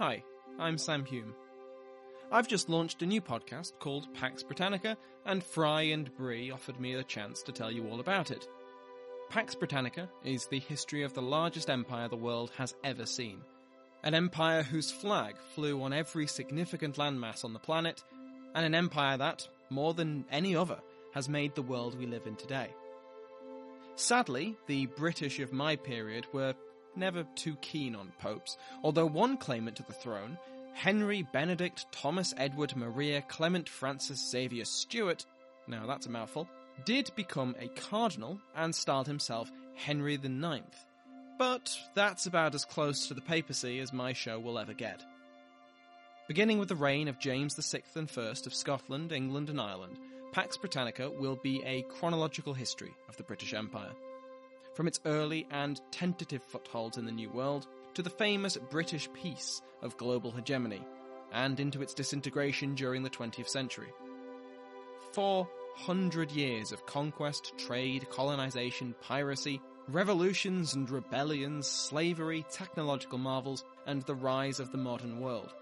Hi, I'm Sam Hume. I've just launched a new podcast called Pax Britannica, and Fry and Brie offered me a chance to tell you all about it. Pax Britannica is the history of the largest empire the world has ever seen. An empire whose flag flew on every significant landmass on the planet, and an empire that, more than any other, has made the world we live in today. Sadly, the British of my period were never too keen on popes, although one claimant to the throne, Henry Benedict Thomas Edward Maria Clement Francis Xavier Stuart, now that's a mouthful, did become a cardinal and styled himself Henry IX. But that's about as close to the papacy as my show will ever get. Beginning with the reign of James VI and I of Scotland, England, and Ireland, Pax Britannica will be a chronological history of the British Empire. From its early and tentative footholds in the New World to the famous British peace of global hegemony, and into its disintegration during the 20th century. 400 years of conquest, trade, colonization, piracy, revolutions and rebellions, slavery, technological marvels, and the rise of the modern world.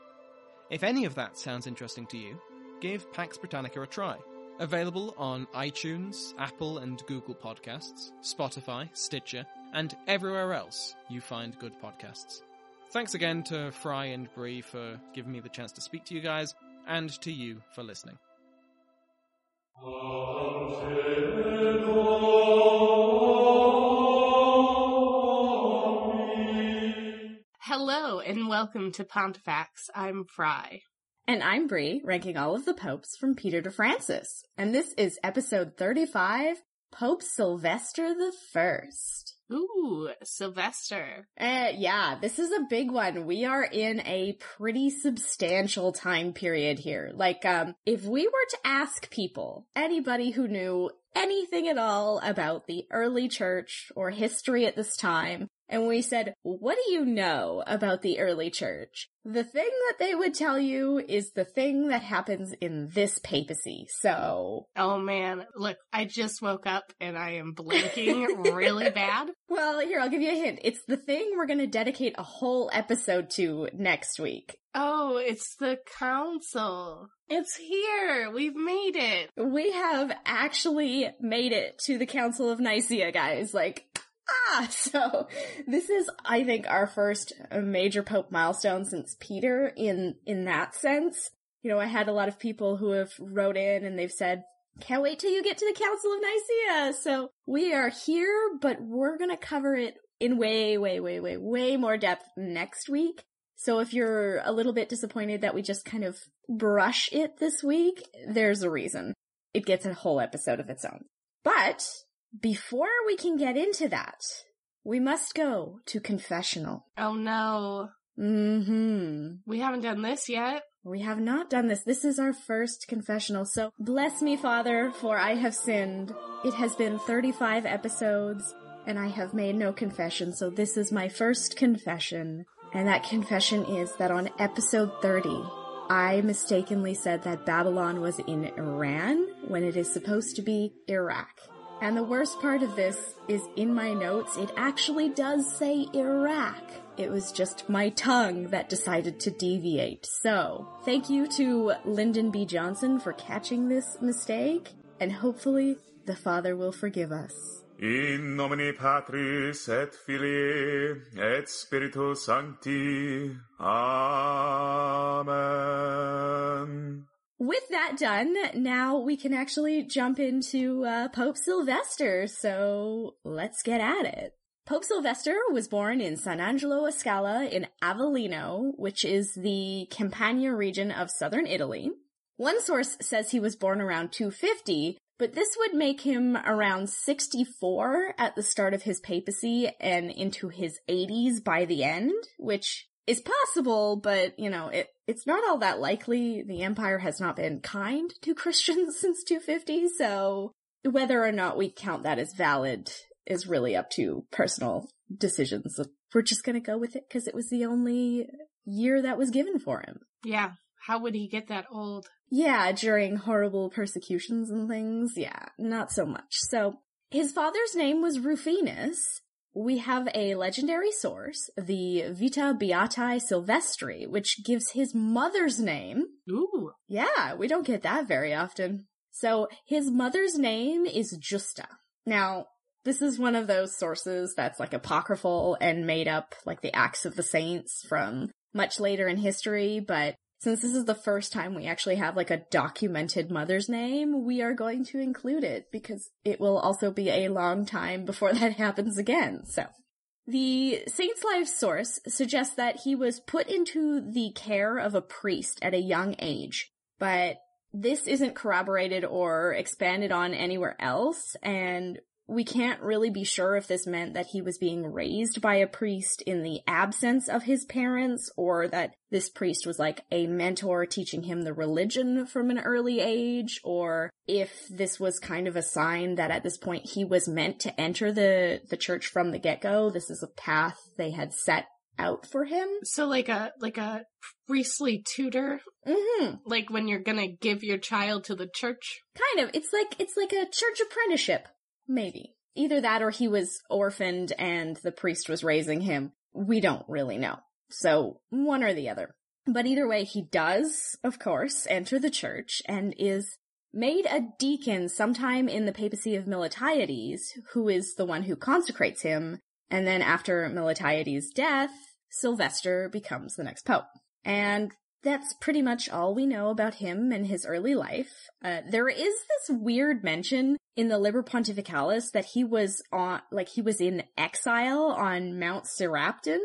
If any of that sounds interesting to you, give Pax Britannica a try. Available on iTunes, Apple and Google Podcasts, Spotify, Stitcher, and everywhere else you find good podcasts. Thanks again to Fry and Brie for giving me the chance to speak to you guys, and to you for listening. Hello and welcome to Pontifex. I'm Fry. And I'm Brie, ranking all of the popes from Peter to Francis. And this is episode 35, Pope Sylvester the First. Ooh, Sylvester. Uh, yeah, this is a big one. We are in a pretty substantial time period here. Like, um, if we were to ask people, anybody who knew anything at all about the early church or history at this time, and we said, what do you know about the early church? The thing that they would tell you is the thing that happens in this papacy. So. Oh man, look, I just woke up and I am blinking really bad. Well, here, I'll give you a hint. It's the thing we're going to dedicate a whole episode to next week. Oh, it's the council. It's here. We've made it. We have actually made it to the Council of Nicaea, guys. Like, ah, so this is, I think, our first major Pope milestone since Peter in, in that sense. You know, I had a lot of people who have wrote in and they've said, can't wait till you get to the Council of Nicaea. So we are here, but we're going to cover it in way, way, way, way, way more depth next week. So if you're a little bit disappointed that we just kind of brush it this week, there's a reason. It gets a whole episode of its own. But before we can get into that, we must go to confessional. Oh no. Mm-hmm. We haven't done this yet. We have not done this. This is our first confessional. So bless me, Father, for I have sinned. It has been 35 episodes and I have made no confession. So this is my first confession. And that confession is that on episode 30, I mistakenly said that Babylon was in Iran when it is supposed to be Iraq. And the worst part of this is in my notes, it actually does say Iraq. It was just my tongue that decided to deviate. So, thank you to Lyndon B. Johnson for catching this mistake, and hopefully the Father will forgive us. In nomine Patris et Filii et Spiritus Sancti. Amen. With that done, now we can actually jump into uh, Pope Sylvester, so let's get at it. Pope Sylvester was born in San Angelo a Scala in Avellino, which is the Campania region of southern Italy. One source says he was born around 250, but this would make him around 64 at the start of his papacy and into his 80s by the end, which is possible, but you know, it, it's not all that likely. The empire has not been kind to Christians since 250, so whether or not we count that as valid is really up to personal decisions. We're just gonna go with it because it was the only year that was given for him. Yeah. How would he get that old? Yeah, during horrible persecutions and things. Yeah, not so much. So, his father's name was Rufinus, we have a legendary source, the Vita Beatae Silvestri, which gives his mother's name. Ooh. Yeah, we don't get that very often. So his mother's name is Justa. Now, this is one of those sources that's like apocryphal and made up like the Acts of the Saints from much later in history, but since this is the first time we actually have like a documented mother's name, we are going to include it because it will also be a long time before that happens again. So the Saint's Life source suggests that he was put into the care of a priest at a young age, but this isn't corroborated or expanded on anywhere else, and we can't really be sure if this meant that he was being raised by a priest in the absence of his parents or that this priest was like a mentor teaching him the religion from an early age or if this was kind of a sign that at this point he was meant to enter the the church from the get-go. This is a path they had set out for him. So like a like a priestly tutor, Mhm. like when you're gonna give your child to the church. Kind of. It's like it's like a church apprenticeship. Maybe. Either that or he was orphaned and the priest was raising him. We don't really know. So, one or the other. But either way, he does, of course, enter the church and is made a deacon sometime in the papacy of Miltiades, who is the one who consecrates him. And then after Miltiades' death, Sylvester becomes the next pope. And that's pretty much all we know about him and his early life. Uh, there is this weird mention in the Liber Pontificalis that he was on, like he was in exile on Mount Seraptin,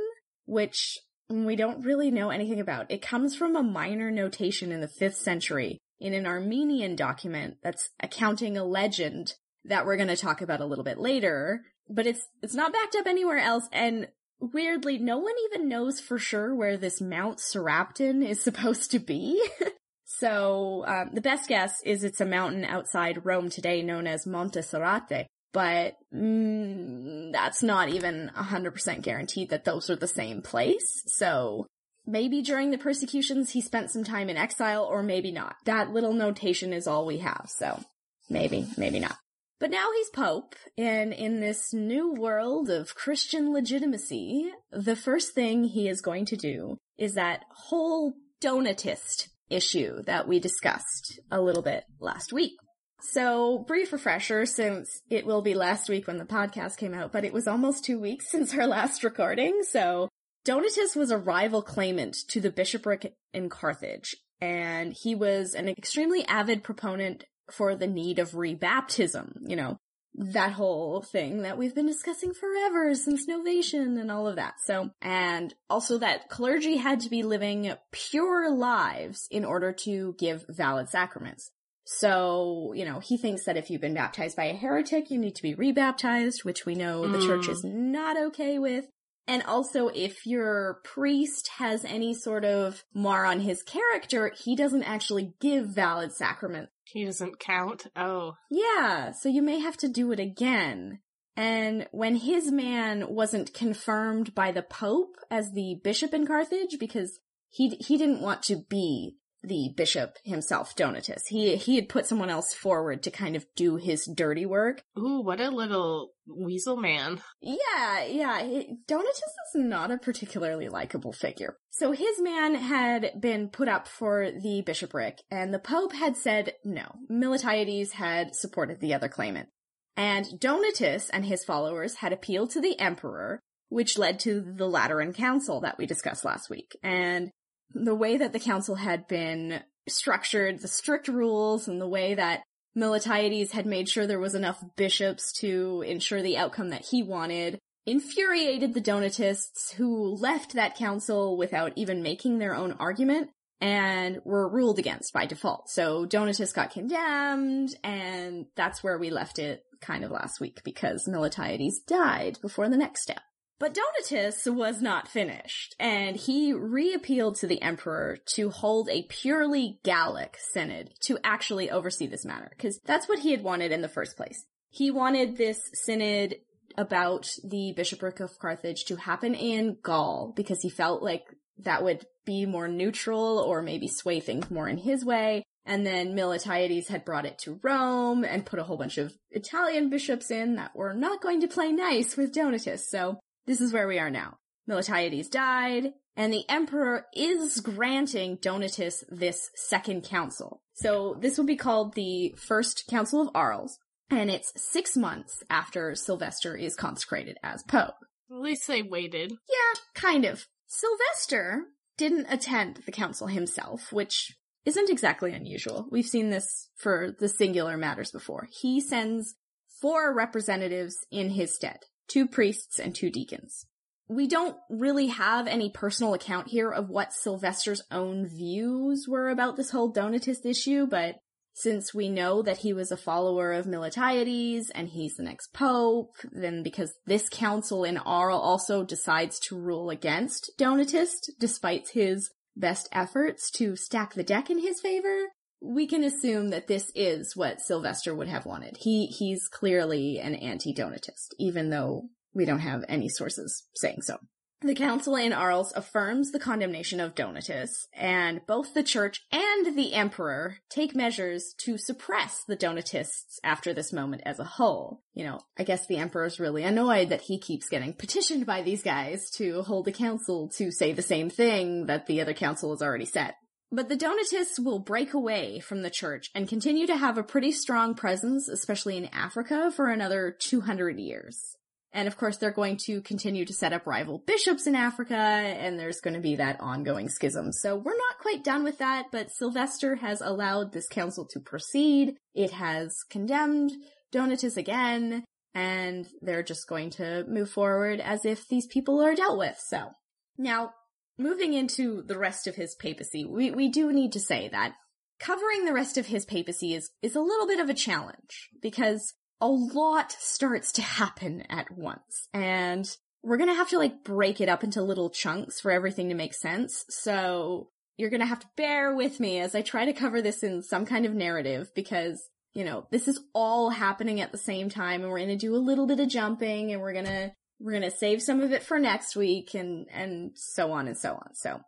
which we don't really know anything about. It comes from a minor notation in the 5th century in an Armenian document that's accounting a legend that we're going to talk about a little bit later, but it's, it's not backed up anywhere else and weirdly, no one even knows for sure where this Mount Seraptin is supposed to be. so, um, the best guess is it's a mountain outside Rome today known as Monte Soratte, but mm, that's not even 100% guaranteed that those are the same place. So, maybe during the persecutions he spent some time in exile or maybe not. That little notation is all we have, so maybe, maybe not. But now he's Pope, and in this new world of Christian legitimacy, the first thing he is going to do is that whole Donatist issue that we discussed a little bit last week. So, brief refresher since it will be last week when the podcast came out, but it was almost two weeks since our last recording. So, Donatus was a rival claimant to the bishopric in Carthage, and he was an extremely avid proponent for the need of rebaptism, you know, that whole thing that we've been discussing forever since Novatian and all of that. So, and also that clergy had to be living pure lives in order to give valid sacraments. So, you know, he thinks that if you've been baptized by a heretic, you need to be rebaptized, which we know the mm. church is not okay with. And also, if your priest has any sort of mar on his character, he doesn't actually give valid sacraments. He doesn't count. Oh. Yeah, so you may have to do it again. And when his man wasn't confirmed by the Pope as the bishop in Carthage, because he he didn't want to be the bishop himself, Donatus. He he had put someone else forward to kind of do his dirty work. Ooh, what a little weasel man. Yeah, yeah. He, Donatus is not a particularly likable figure. So his man had been put up for the bishopric, and the Pope had said no. Miltiades had supported the other claimant. And Donatus and his followers had appealed to the emperor, which led to the Lateran Council that we discussed last week. And the way that the council had been structured, the strict rules, and the way that Miltiades had made sure there was enough bishops to ensure the outcome that he wanted infuriated the Donatists who left that council without even making their own argument and were ruled against by default. So Donatists got condemned and that's where we left it kind of last week because Miltiades died before the next step. But Donatus was not finished, and he reappealed to the emperor to hold a purely Gallic synod to actually oversee this matter, because that's what he had wanted in the first place. He wanted this synod about the bishopric of Carthage to happen in Gaul, because he felt like that would be more neutral or maybe sway things more in his way. And then Miltiades had brought it to Rome and put a whole bunch of Italian bishops in that were not going to play nice with Donatus. So this is where we are now. Miltiades died, and the emperor is granting Donatus this second council. So this will be called the First Council of Arles, and it's six months after Sylvester is consecrated as pope. At least they waited. Yeah, kind of. Sylvester didn't attend the council himself, which isn't exactly unusual. We've seen this for the singular matters before. He sends four representatives in his stead, two priests and two deacons. We don't really have any personal account here of what Sylvester's own views were about this whole Donatist issue, but since we know that he was a follower of Miltiades and he's the next pope, then because this council in Arles also decides to rule against Donatist despite his best efforts to stack the deck in his favor, we can assume that this is what Sylvester would have wanted. He he's clearly an anti-Donatist, even though we don't have any sources saying so. The council in Arles affirms the condemnation of Donatus, and both the church and the emperor take measures to suppress the Donatists after this moment as a whole. You know, I guess the emperor's really annoyed that he keeps getting petitioned by these guys to hold a council to say the same thing that the other council has already said. But the Donatists will break away from the church and continue to have a pretty strong presence, especially in Africa, for another 200 years. And of course, they're going to continue to set up rival bishops in Africa, and there's going to be that ongoing schism. So we're not quite done with that, but Sylvester has allowed this council to proceed. It has condemned Donatus again, and they're just going to move forward as if these people are dealt with. So now, moving into the rest of his papacy, we, we do need to say that covering the rest of his papacy is, is a little bit of a challenge because a lot starts to happen at once. And we're gonna have to like break it up into little chunks for everything to make sense. So you're gonna have to bear with me as I try to cover this in some kind of narrative because, you know, this is all happening at the same time and we're gonna do a little bit of jumping and we're gonna, we're gonna save some of it for next week and, and so on and so on. So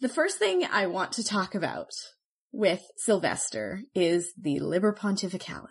the first thing I want to talk about with Sylvester is the Liber Pontificalis.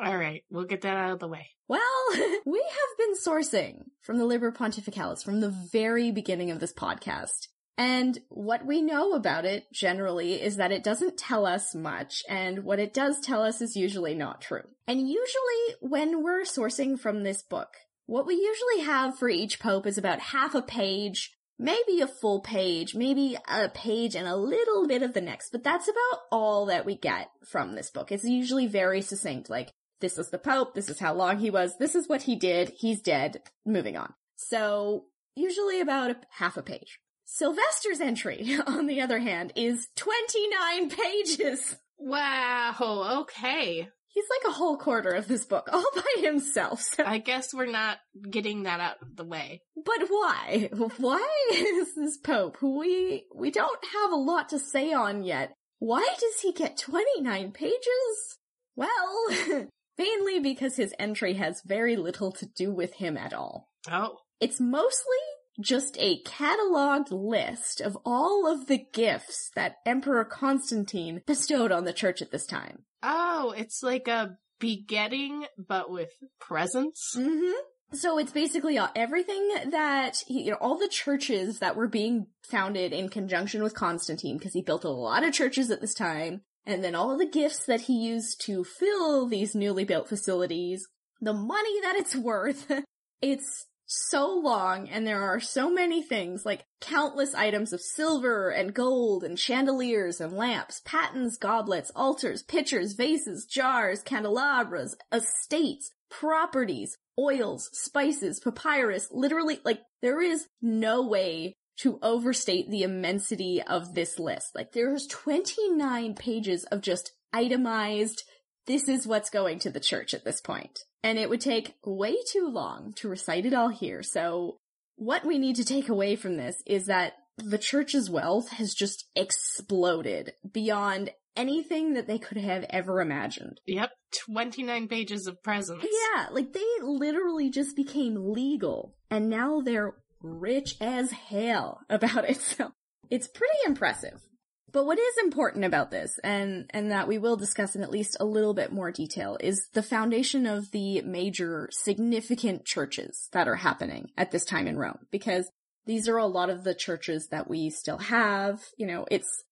All right, we'll get that out of the way. Well, we have been sourcing from the Liber Pontificalis from the very beginning of this podcast. And what we know about it generally is that it doesn't tell us much, and what it does tell us is usually not true. And usually, when we're sourcing from this book, what we usually have for each pope is about half a page, maybe a full page, maybe a page and a little bit of the next, but that's about all that we get from this book. It's usually very succinct, like, this is the Pope, this is how long he was, this is what he did, he's dead, moving on. So, usually about a, half a page. Sylvester's entry, on the other hand, is 29 pages! Wow, okay. He's like a whole quarter of this book, all by himself. So. I guess we're not getting that out of the way. But why? Why is this Pope, who we, we don't have a lot to say on yet, why does he get 29 pages? Well, mainly because his entry has very little to do with him at all. Oh. It's mostly just a cataloged list of all of the gifts that Emperor Constantine bestowed on the church at this time. Oh, it's like a begetting, but with presents? Mm-hmm. So it's basically uh, everything that, you know, all the churches that were being founded in conjunction with Constantine, because he built a lot of churches at this time, and then all the gifts that he used to fill these newly built facilities, the money that it's worth. it's so long and there are so many things like countless items of silver and gold and chandeliers and lamps, patens, goblets, altars, pitchers, vases, jars, candelabras, estates, properties, oils, spices, papyrus, literally like there is no way to overstate the immensity of this list. Like there's 29 pages of just itemized, this is what's going to the church at this point. And it would take way too long to recite it all here. So what we need to take away from this is that the church's wealth has just exploded beyond anything that they could have ever imagined. Yep, 29 pages of presents. Yeah, like they literally just became legal and now they're rich as hell about it. So it's pretty impressive. But what is important about this, and, and that we will discuss in at least a little bit more detail, is the foundation of the major significant churches that are happening at this time in Rome. Because these are a lot of the churches that we still have. You know, it's,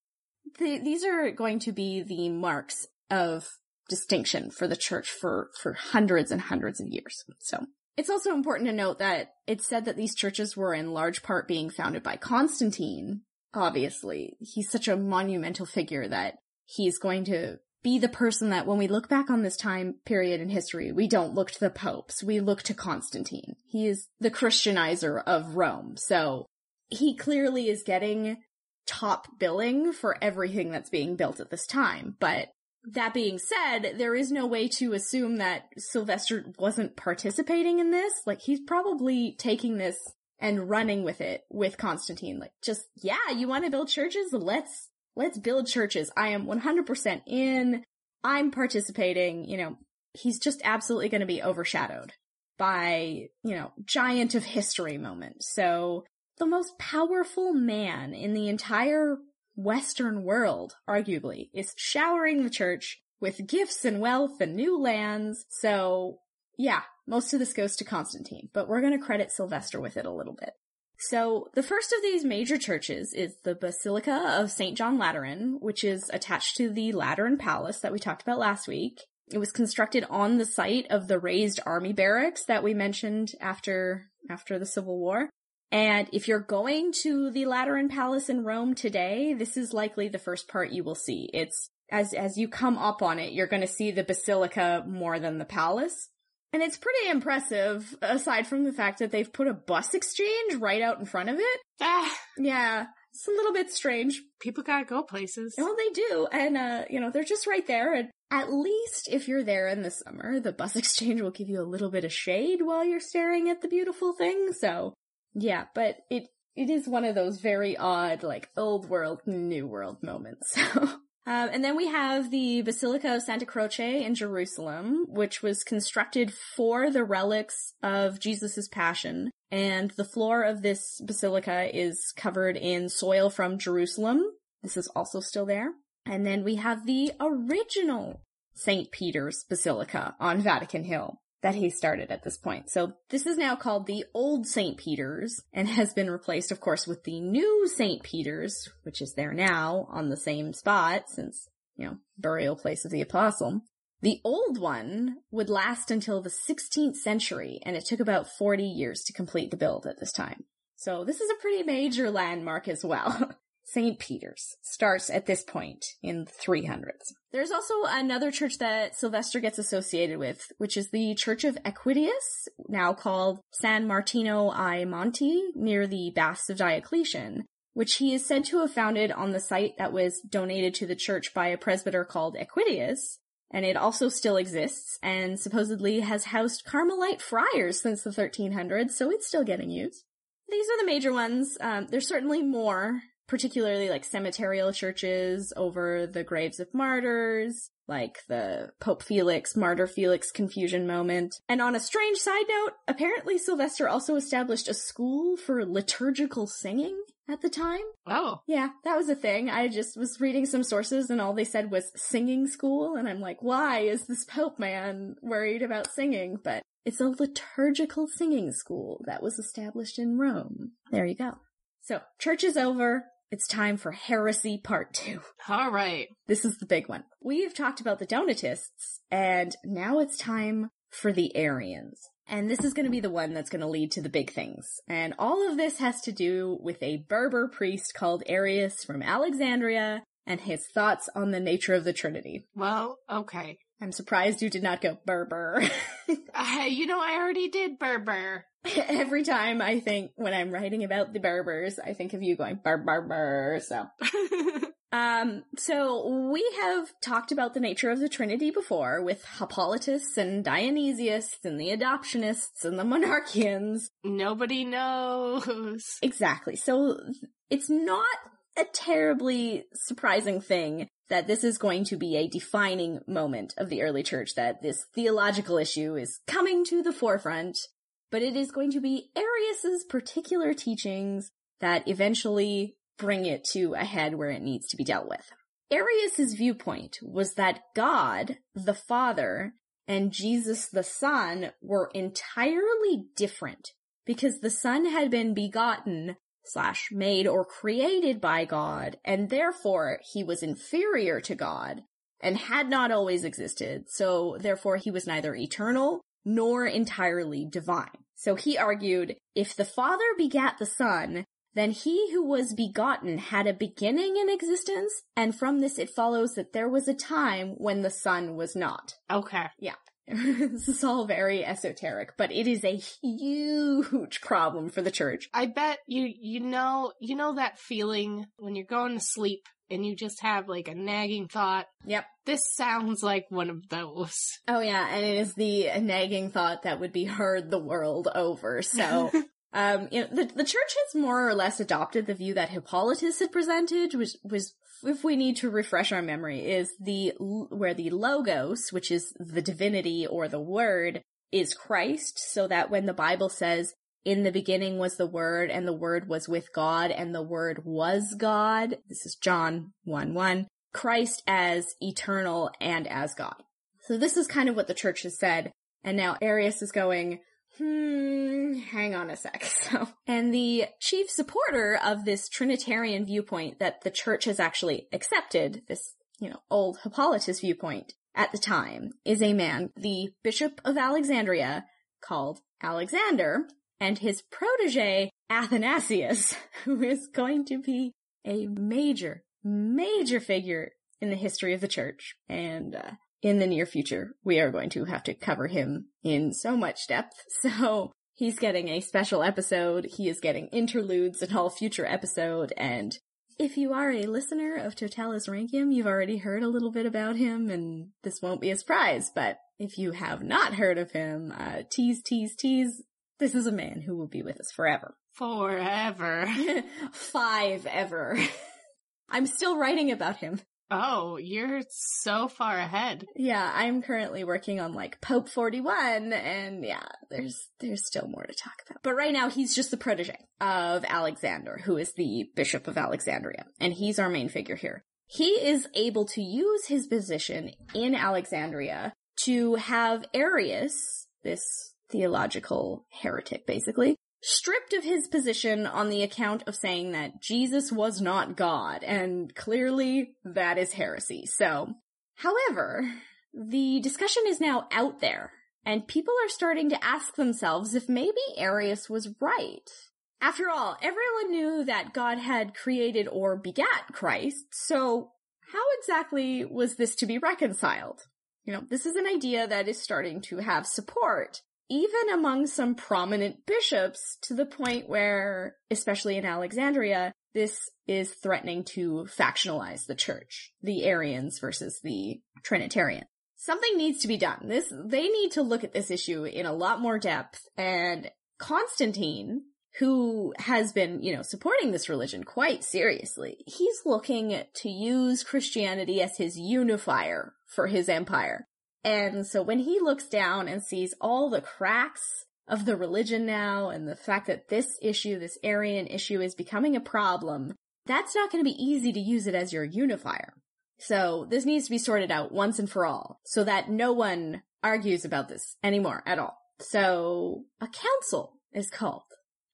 the, these are going to be the marks of distinction for the church for, for hundreds and hundreds of years. So it's also important to note that it's said that these churches were in large part being founded by Constantine. Obviously, he's such a monumental figure that he's going to be the person that when we look back on this time period in history, we don't look to the popes, we look to Constantine. He is the Christianizer of Rome. So he clearly is getting top billing for everything that's being built at this time. But that being said, there is no way to assume that Sylvester wasn't participating in this. Like, he's probably taking this and running with it with Constantine. Like, just, yeah, you want to build churches? Let's, let's build churches. I am 100% in. I'm participating. You know, he's just absolutely going to be overshadowed by, you know, giant of history moment. So, the most powerful man in the entire Western world, arguably, is showering the church with gifts and wealth and new lands. So, yeah, most of this goes to Constantine, but we're going to credit Sylvester with it a little bit. So, the first of these major churches is the Basilica of St. John Lateran, which is attached to the Lateran Palace that we talked about last week. It was constructed on the site of the raised army barracks that we mentioned after, after the Civil War. And if you're going to the Lateran Palace in Rome today, this is likely the first part you will see. It's as as you come up on it, you're going to see the basilica more than the palace. And it's pretty impressive aside from the fact that they've put a bus exchange right out in front of it. Ah, Yeah, it's a little bit strange. people gotta go places. Well, they do. And, uh, you know, they're just right there. And at least if you're there in the summer, the bus exchange will give you a little bit of shade while you're staring at the beautiful thing. So, yeah, but it, it is one of those very odd, like, old world, new world moments. um, and then we have the Basilica of Santa Croce in Jerusalem, which was constructed for the relics of Jesus' passion. And the floor of this basilica is covered in soil from Jerusalem. This is also still there. And then we have the original St. Peter's Basilica on Vatican Hill that he started at this point. So this is now called the Old St. Peter's and has been replaced, of course, with the new St. Peter's, which is there now on the same spot since, you know, burial place of the apostle. The old one would last until the 16th century and it took about 40 years to complete the build at this time. So this is a pretty major landmark as well. St. Peter's starts at this point in the 300s. There's also another church that Sylvester gets associated with, which is the Church of Equitius, now called San Martino ai Monti, near the Baths of Diocletian, which he is said to have founded on the site that was donated to the church by a presbyter called Equitius, and it also still exists and supposedly has housed Carmelite friars since the 1300s, so it's still getting used. These are the major ones. Um, there's certainly more particularly like cemeterial churches over the graves of martyrs, like the Pope Felix, Martyr Felix confusion moment. And on a strange side note, apparently Sylvester also established a school for liturgical singing at the time. Oh, Yeah, that was a thing. I just was reading some sources and all they said was singing school, and I'm like, why is this Pope man worried about singing? But it's a liturgical singing school that was established in Rome. There you go. So, church is over. It's time for heresy part two. all right. This is the big one. We've talked about the Donatists, and now it's time for the Arians. And this is going to be the one that's going to lead to the big things. And all of this has to do with a Berber priest called Arius from Alexandria and his thoughts on the nature of the Trinity. Well, okay. I'm surprised you did not go Berber. Uh, you know, I already did Berber. Every time I think when I'm writing about the Berbers, I think of you going Berber. So Um, so we have talked about the nature of the Trinity before with Hippolytus and Dionysius and the adoptionists and the monarchians. Nobody knows. Exactly. So it's not a terribly surprising thing that this is going to be a defining moment of the early church, that this theological issue is coming to the forefront, but it is going to be Arius's particular teachings that eventually bring it to a head where it needs to be dealt with. Arius's viewpoint was that God, the Father, and Jesus the Son were entirely different because the Son had been begotten slash made or created by God, and therefore he was inferior to God and had not always existed, so therefore he was neither eternal nor entirely divine. So he argued, if the Father begat the Son, then he who was begotten had a beginning in existence, and from this it follows that there was a time when the Son was not. Okay. this is all very esoteric, but it is a huge problem for the church. I bet you, you know, you know that feeling when you're going to sleep and you just have like a nagging thought. Yep. This sounds like one of those. Oh yeah, and it is the nagging thought that would be heard the world over. So, um, you know, the, the church has more or less adopted the view that Hippolytus had presented, which was, if we need to refresh our memory, is the, where the logos, which is the divinity or the word, is Christ, so that when the Bible says, in the beginning was the Word, and the Word was with God, and the Word was God. This is John 1 1. Christ as eternal and as God. So this is kind of what the church has said. And now Arius is going, hmm, hang on a sec. So, and the chief supporter of this Trinitarian viewpoint that the church has actually accepted, this, you know, old Hippolytus viewpoint at the time, is a man, the Bishop of Alexandria, called Alexander, and his protege, Athanasius, who is going to be a major, major figure in the history of the church. And uh, in the near future, we are going to have to cover him in so much depth. So he's getting a special episode. He is getting interludes in all future episode. And if you are a listener of Totalis Rankium, you've already heard a little bit about him, and this won't be a surprise. But if you have not heard of him, uh, tease, tease, tease, this is a man who will be with us forever. Forever. Five ever. I'm still writing about him. Oh, you're so far ahead. Yeah, I'm currently working on like Pope 41 and yeah, there's there's still more to talk about. But right now he's just the protege of Alexander, who is the Bishop of Alexandria, and he's our main figure here. He is able to use his position in Alexandria to have Arius, this theological heretic, basically, stripped of his position on the account of saying that Jesus was not God, and clearly that is heresy. So, however, the discussion is now out there, and people are starting to ask themselves if maybe Arius was right. After all, everyone knew that God had created or begat Christ, so how exactly was this to be reconciled? You know, this is an idea that is starting to have support even among some prominent bishops to the point where, especially in Alexandria, this is threatening to factionalize the church, the Arians versus the Trinitarian. Something needs to be done. This, they need to look at this issue in a lot more depth and Constantine, who has been, you know, supporting this religion quite seriously, he's looking to use Christianity as his unifier for his empire. And so when he looks down and sees all the cracks of the religion now and the fact that this issue, this Arian issue is becoming a problem, that's not going to be easy to use it as your unifier. So this needs to be sorted out once and for all so that no one argues about this anymore at all. So a council is called.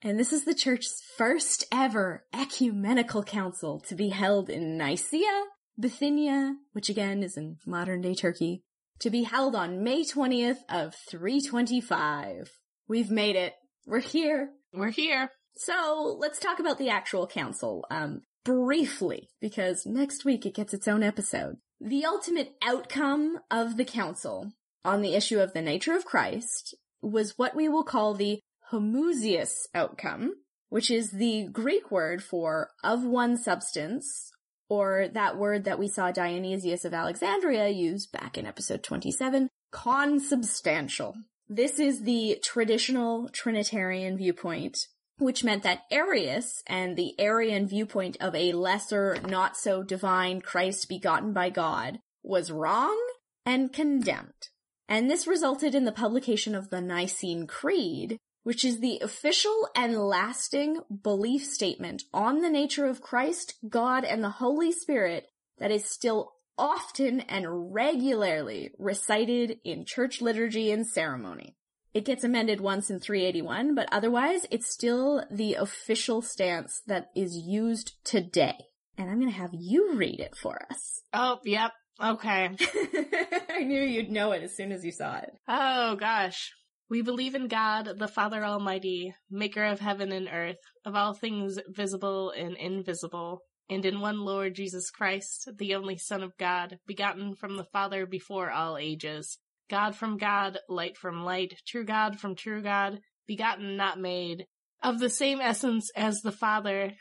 And this is the church's first ever ecumenical council to be held in Nicaea, Bithynia, which again is in modern day Turkey, to be held on May 20th of 325. We've made it. We're here. We're here. So let's talk about the actual council, um, briefly, because next week it gets its own episode. The ultimate outcome of the council on the issue of the nature of Christ was what we will call the homoousios outcome, which is the Greek word for of one substance or that word that we saw Dionysius of Alexandria use back in episode 27, consubstantial. This is the traditional Trinitarian viewpoint, which meant that Arius and the Arian viewpoint of a lesser, not so divine Christ begotten by God was wrong and condemned. And this resulted in the publication of the Nicene Creed, which is the official and lasting belief statement on the nature of Christ, God, and the Holy Spirit that is still often and regularly recited in church liturgy and ceremony. It gets amended once in 381, but otherwise it's still the official stance that is used today. And I'm going to have you read it for us. Oh, yep. Okay. I knew you'd know it as soon as you saw it. Oh gosh. We believe in God, the Father Almighty, maker of heaven and earth, of all things visible and invisible, and in one Lord Jesus Christ, the only Son of God, begotten from the Father before all ages, God from God, light from light, true God from true God, begotten not made, of the same essence as the Father.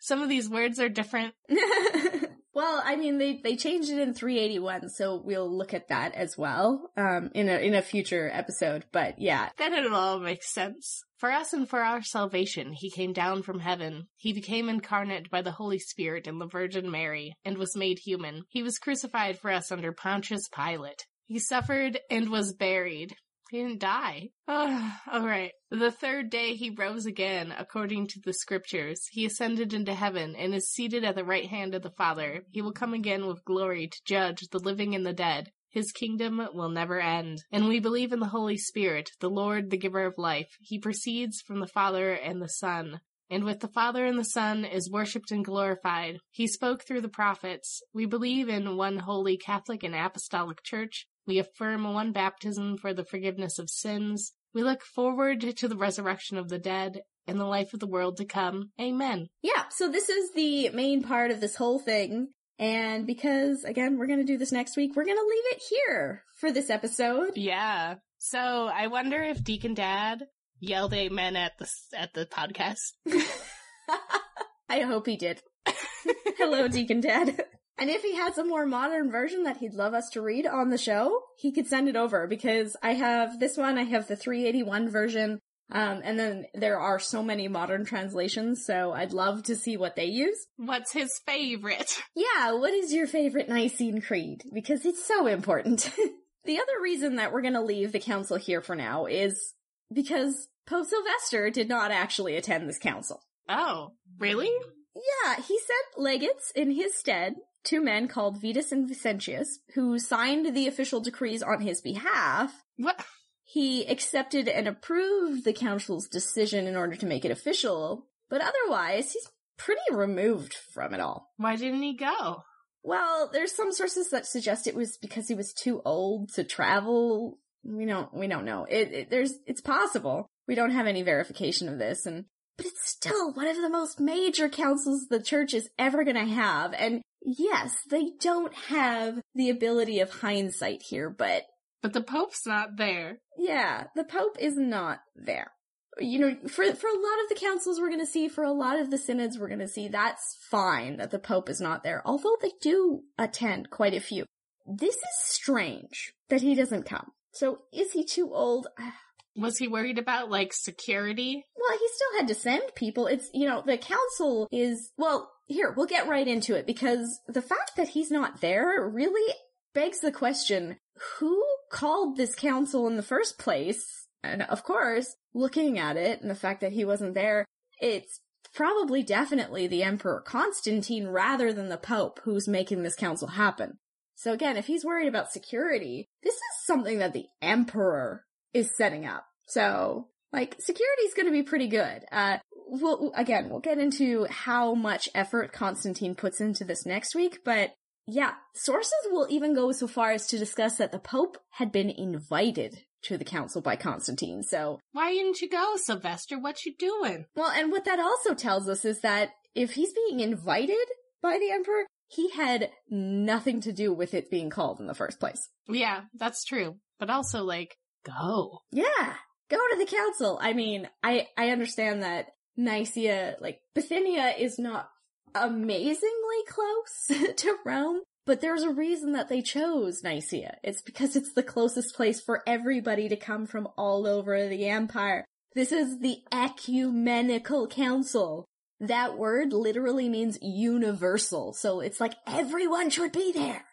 Some of these words are different. well, I mean, they, they changed it in 381, so we'll look at that as well, um, in a, in a future episode. But yeah. Then it all makes sense. For us and for our salvation, he came down from heaven. He became incarnate by the Holy Spirit in the Virgin Mary, and was made human. He was crucified for us under Pontius Pilate. He suffered and was buried. He didn't die. Oh, all right. The third day he rose again, according to the scriptures. He ascended into heaven and is seated at the right hand of the Father. He will come again with glory to judge the living and the dead. His kingdom will never end. And we believe in the Holy Spirit, the Lord, the giver of life. He proceeds from the Father and the Son. And with the Father and the Son is worshipped and glorified. He spoke through the prophets. We believe in one holy Catholic and Apostolic Church. We affirm one baptism for the forgiveness of sins. We look forward to the resurrection of the dead and the life of the world to come. Amen. Yeah, so this is the main part of this whole thing. And because, again, we're going to do this next week, we're going to leave it here for this episode. Yeah. So I wonder if Deacon Dad yelled amen at the, at the podcast. I hope he did. Hello, Deacon Dad. And if he has a more modern version that he'd love us to read on the show, he could send it over because I have this one, I have the 381 version, um, and then there are so many modern translations, so I'd love to see what they use. What's his favorite? Yeah, what is your favorite Nicene Creed? Because it's so important. the other reason that we're gonna leave the council here for now is because Pope Sylvester did not actually attend this council. Oh, really? Yeah, he sent legates in his stead two men called Vitus and Vincentius, who signed the official decrees on his behalf. What? He accepted and approved the council's decision in order to make it official, but otherwise, he's pretty removed from it all. Why didn't he go? Well, there's some sources that suggest it was because he was too old to travel. We don't, we don't know. It, it there's, it's possible. We don't have any verification of this, and but it's still one of the most major councils the church is ever gonna have, and yes, they don't have the ability of hindsight here, but. But the Pope's not there. Yeah, the Pope is not there. You know, for, for a lot of the councils we're gonna see, for a lot of the synods we're gonna see, that's fine that the Pope is not there, although they do attend quite a few. This is strange that he doesn't come. So is he too old? Was he worried about like security? Well, he still had to send people. It's, you know, the council is, well, here, we'll get right into it because the fact that he's not there really begs the question, who called this council in the first place? And of course, looking at it and the fact that he wasn't there, it's probably definitely the Emperor Constantine rather than the Pope who's making this council happen. So again, if he's worried about security, this is something that the Emperor is setting up. So, like, security is going to be pretty good. Uh, we'll, again, we'll get into how much effort Constantine puts into this next week, but yeah, sources will even go so far as to discuss that the Pope had been invited to the council by Constantine, so. Why didn't you go, Sylvester? What you doing? Well, and what that also tells us is that if he's being invited by the Emperor, he had nothing to do with it being called in the first place. Yeah, that's true. But also, like, go. Yeah, go to the council. I mean, I, I understand that Nicaea, like Bithynia is not amazingly close to Rome, but there's a reason that they chose Nicaea. It's because it's the closest place for everybody to come from all over the empire. This is the ecumenical council. That word literally means universal, so it's like everyone should be there.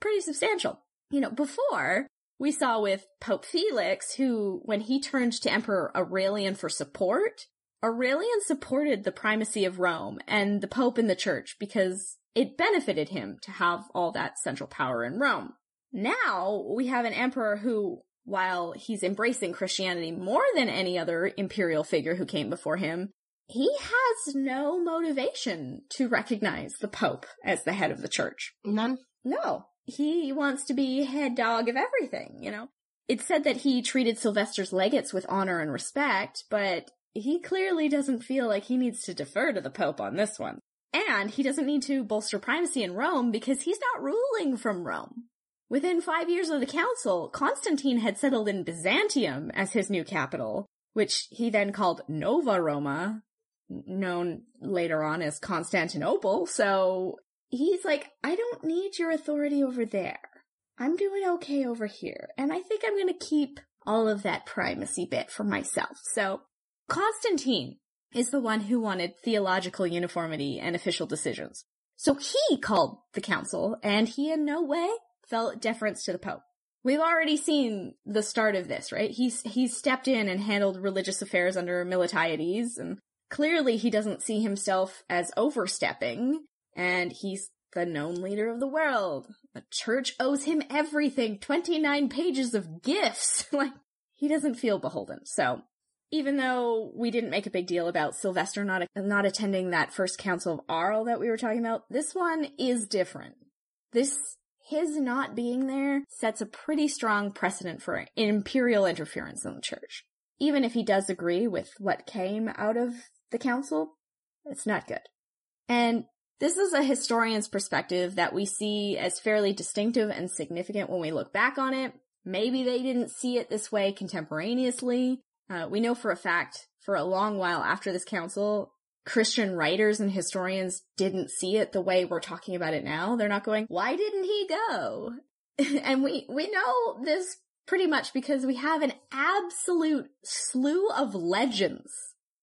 Pretty substantial. You know, before, we saw with Pope Felix, who, when he turned to Emperor Aurelian for support, Aurelian supported the primacy of Rome and the Pope in the church because it benefited him to have all that central power in Rome. Now we have an emperor who, while he's embracing Christianity more than any other imperial figure who came before him, he has no motivation to recognize the Pope as the head of the church. None. No, he wants to be head dog of everything, you know? It's said that he treated Sylvester's legates with honor and respect, but he clearly doesn't feel like he needs to defer to the Pope on this one. And he doesn't need to bolster primacy in Rome because he's not ruling from Rome. Within five years of the council, Constantine had settled in Byzantium as his new capital, which he then called Nova Roma, known later on as Constantinople. So he's like, I don't need your authority over there. I'm doing okay over here. And I think I'm going to keep all of that primacy bit for myself. So Constantine is the one who wanted theological uniformity and official decisions. So he called the council and he in no way felt deference to the Pope. We've already seen the start of this, right? He's, he's stepped in and handled religious affairs under Miltiades and clearly he doesn't see himself as overstepping and he's the known leader of the world. The church owes him everything. 29 pages of gifts. like, he doesn't feel beholden. So even though we didn't make a big deal about Sylvester not not attending that first council of Arles that we were talking about, this one is different. This his not being there sets a pretty strong precedent for imperial interference in the church. Even if he does agree with what came out of the council, it's not good. And this is a historian's perspective that we see as fairly distinctive and significant when we look back on it. Maybe they didn't see it this way contemporaneously, uh, we know for a fact, for a long while after this council, Christian writers and historians didn't see it the way we're talking about it now. They're not going, why didn't he go? and we, we know this pretty much because we have an absolute slew of legends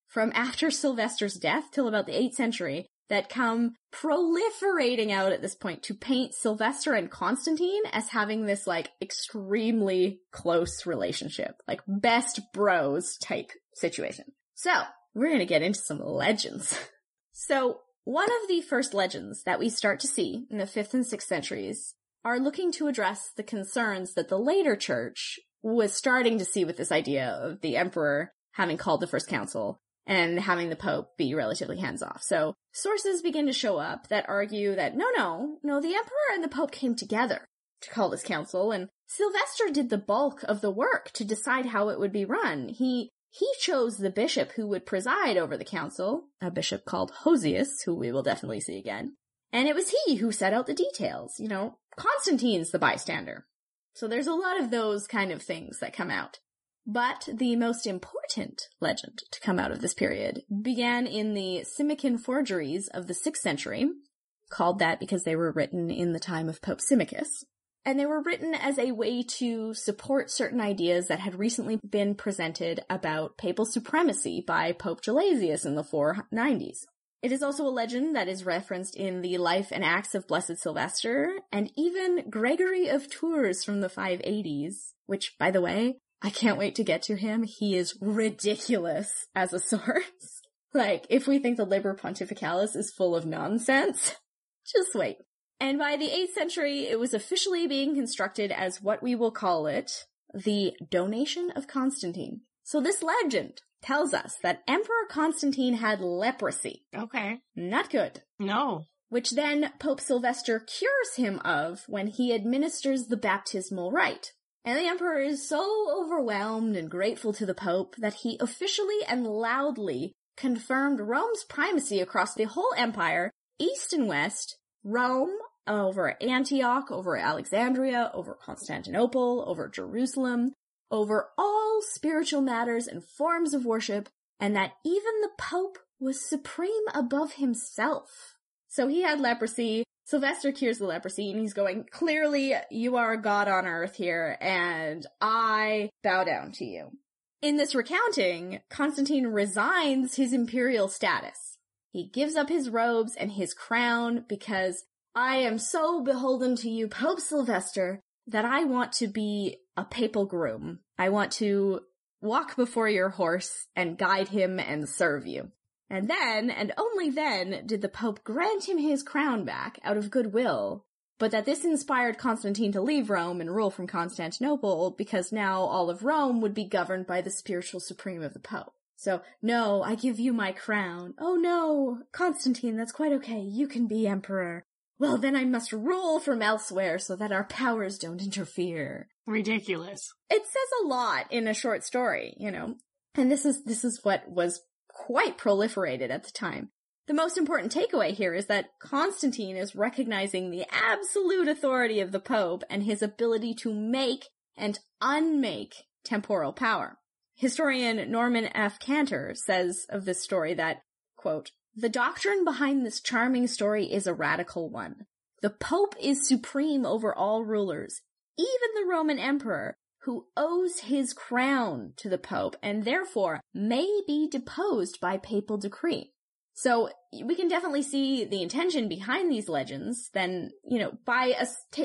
from after Sylvester's death till about the 8th century that come proliferating out at this point to paint Sylvester and Constantine as having this like extremely close relationship, like best bros type situation. So we're going to get into some legends. so one of the first legends that we start to see in the 5th and 6th centuries are looking to address the concerns that the later church was starting to see with this idea of the emperor having called the first council and having the Pope be relatively hands off. So sources begin to show up that argue that no, no, no, the Emperor and the Pope came together to call this council and Sylvester did the bulk of the work to decide how it would be run. He he chose the bishop who would preside over the council, a bishop called Hosius, who we will definitely see again. And it was he who set out the details. You know, Constantine's the bystander. So there's a lot of those kind of things that come out. But the most important legend to come out of this period began in the Symmachine forgeries of the 6th century, called that because they were written in the time of Pope Symmachus. And they were written as a way to support certain ideas that had recently been presented about papal supremacy by Pope Gelasius in the 490s. It is also a legend that is referenced in the life and acts of Blessed Sylvester, and even Gregory of Tours from the 580s, which, by the way, I can't wait to get to him. He is ridiculous as a source. like, if we think the Liber Pontificalis is full of nonsense, just wait. And by the 8th century, it was officially being constructed as what we will call it, the Donation of Constantine. So this legend tells us that Emperor Constantine had leprosy. Okay. Not good. No. Which then Pope Sylvester cures him of when he administers the baptismal rite. And the emperor is so overwhelmed and grateful to the pope that he officially and loudly confirmed Rome's primacy across the whole empire, east and west, Rome over Antioch, over Alexandria, over Constantinople, over Jerusalem, over all spiritual matters and forms of worship, and that even the pope was supreme above himself. So he had leprosy, Sylvester cures the leprosy and he's going, clearly you are a god on earth here and I bow down to you. In this recounting, Constantine resigns his imperial status. He gives up his robes and his crown because I am so beholden to you, Pope Sylvester, that I want to be a papal groom. I want to walk before your horse and guide him and serve you. And then, and only then, did the Pope grant him his crown back out of goodwill, but that this inspired Constantine to leave Rome and rule from Constantinople because now all of Rome would be governed by the spiritual supreme of the Pope. So, no, I give you my crown. Oh no, Constantine, that's quite okay. You can be emperor. Well, then I must rule from elsewhere so that our powers don't interfere. Ridiculous. It says a lot in a short story, you know. And this is this is what was quite proliferated at the time. The most important takeaway here is that Constantine is recognizing the absolute authority of the Pope and his ability to make and unmake temporal power. Historian Norman F. Cantor says of this story that, quote, the doctrine behind this charming story is a radical one. The Pope is supreme over all rulers, even the Roman Emperor, who owes his crown to the Pope and therefore may be deposed by papal decree. So we can definitely see the intention behind these legends. Then, you know, by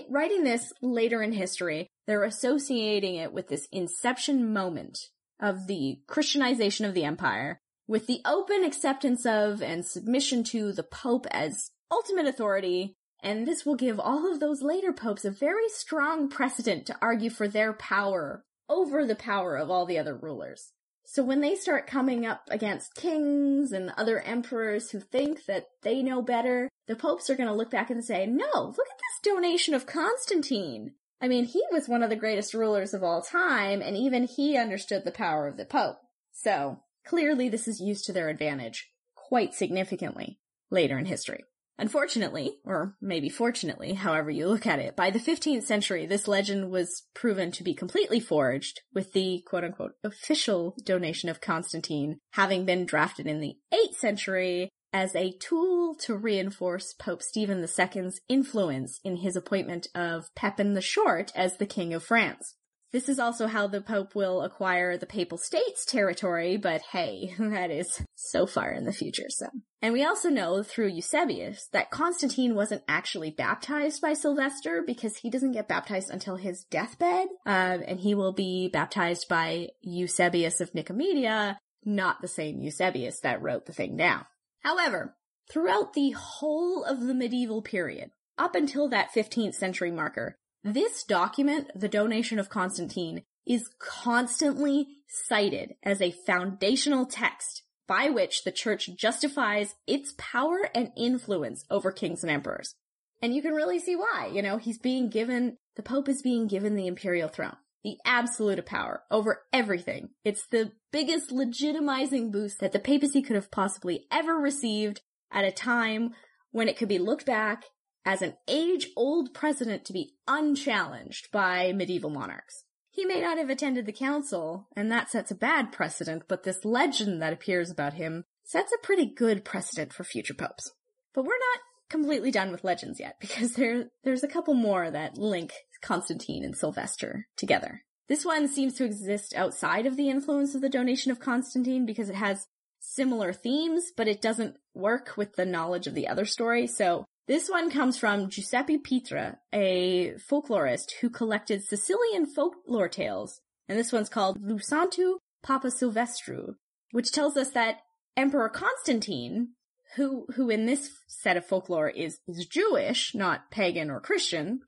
writing this later in history, they're associating it with this inception moment of the Christianization of the empire, with the open acceptance of and submission to the Pope as ultimate authority, and this will give all of those later popes a very strong precedent to argue for their power over the power of all the other rulers. So when they start coming up against kings and other emperors who think that they know better, the popes are going to look back and say, no, look at this donation of Constantine. I mean, he was one of the greatest rulers of all time, and even he understood the power of the Pope. So, clearly this is used to their advantage quite significantly later in history. Unfortunately, or maybe fortunately, however you look at it, by the 15th century, this legend was proven to be completely forged, with the quote unquote official donation of Constantine having been drafted in the 8th century as a tool to reinforce Pope Stephen II's influence in his appointment of Pepin the Short as the King of France. This is also how the Pope will acquire the Papal States territory, but hey, that is so far in the future, so. And we also know through Eusebius that Constantine wasn't actually baptized by Sylvester because he doesn't get baptized until his deathbed, um, and he will be baptized by Eusebius of Nicomedia, not the same Eusebius that wrote the thing down. However, throughout the whole of the medieval period, up until that 15th century marker, this document, the donation of Constantine, is constantly cited as a foundational text by which the church justifies its power and influence over kings and emperors. And you can really see why. You know, he's being given, the Pope is being given the imperial throne, the absolute power over everything. It's the biggest legitimizing boost that the papacy could have possibly ever received at a time when it could be looked back as an age-old precedent to be unchallenged by medieval monarchs. He may not have attended the council, and that sets a bad precedent, but this legend that appears about him sets a pretty good precedent for future popes. But we're not completely done with legends yet, because there, there's a couple more that link Constantine and Sylvester together. This one seems to exist outside of the influence of the donation of Constantine because it has similar themes, but it doesn't work with the knowledge of the other story, so this one comes from Giuseppe Pitre, a folklorist who collected Sicilian folklore tales, and this one's called Lu Santu Papa Silvestru, which tells us that Emperor Constantine, who who in this set of folklore is, is Jewish, not pagan or Christian,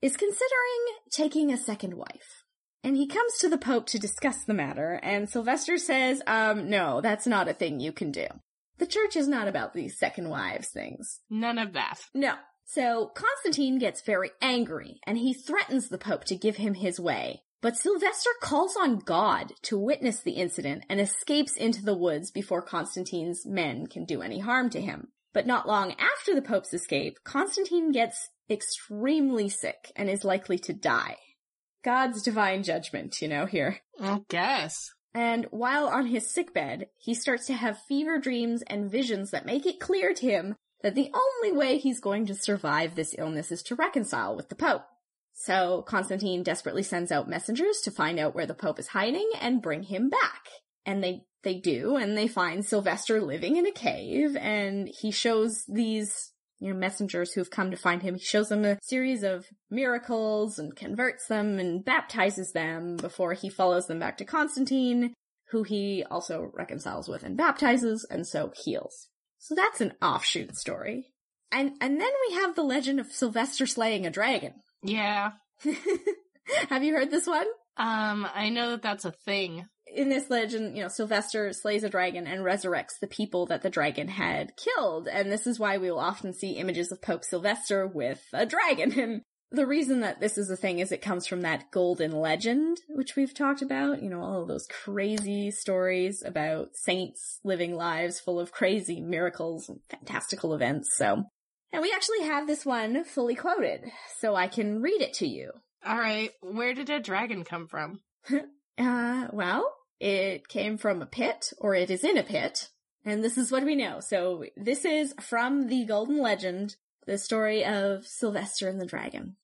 is considering taking a second wife. And he comes to the Pope to discuss the matter, and Sylvester says, um, no, that's not a thing you can do. The church is not about these second wives things. None of that. No. So Constantine gets very angry and he threatens the Pope to give him his way. But Sylvester calls on God to witness the incident and escapes into the woods before Constantine's men can do any harm to him. But not long after the Pope's escape, Constantine gets extremely sick and is likely to die. God's divine judgment, you know, here. I guess. And while on his sickbed, he starts to have fever dreams and visions that make it clear to him that the only way he's going to survive this illness is to reconcile with the Pope. So Constantine desperately sends out messengers to find out where the Pope is hiding and bring him back. And they, they do, and they find Sylvester living in a cave, and he shows these you know, messengers who've come to find him. He shows them a series of miracles and converts them and baptizes them before he follows them back to Constantine, who he also reconciles with and baptizes and so heals. So that's an offshoot story. And, and then we have the legend of Sylvester slaying a dragon. Yeah. have you heard this one? Um, I know that that's a thing. In this legend, you know, Sylvester slays a dragon and resurrects the people that the dragon had killed. And this is why we will often see images of Pope Sylvester with a dragon. And the reason that this is a thing is it comes from that golden legend, which we've talked about. You know, all of those crazy stories about saints living lives full of crazy miracles and fantastical events. So, and we actually have this one fully quoted, so I can read it to you. All right, where did a dragon come from? Uh, well, it came from a pit, or it is in a pit, and this is what we know. So this is from the Golden Legend, the story of Sylvester and the Dragon.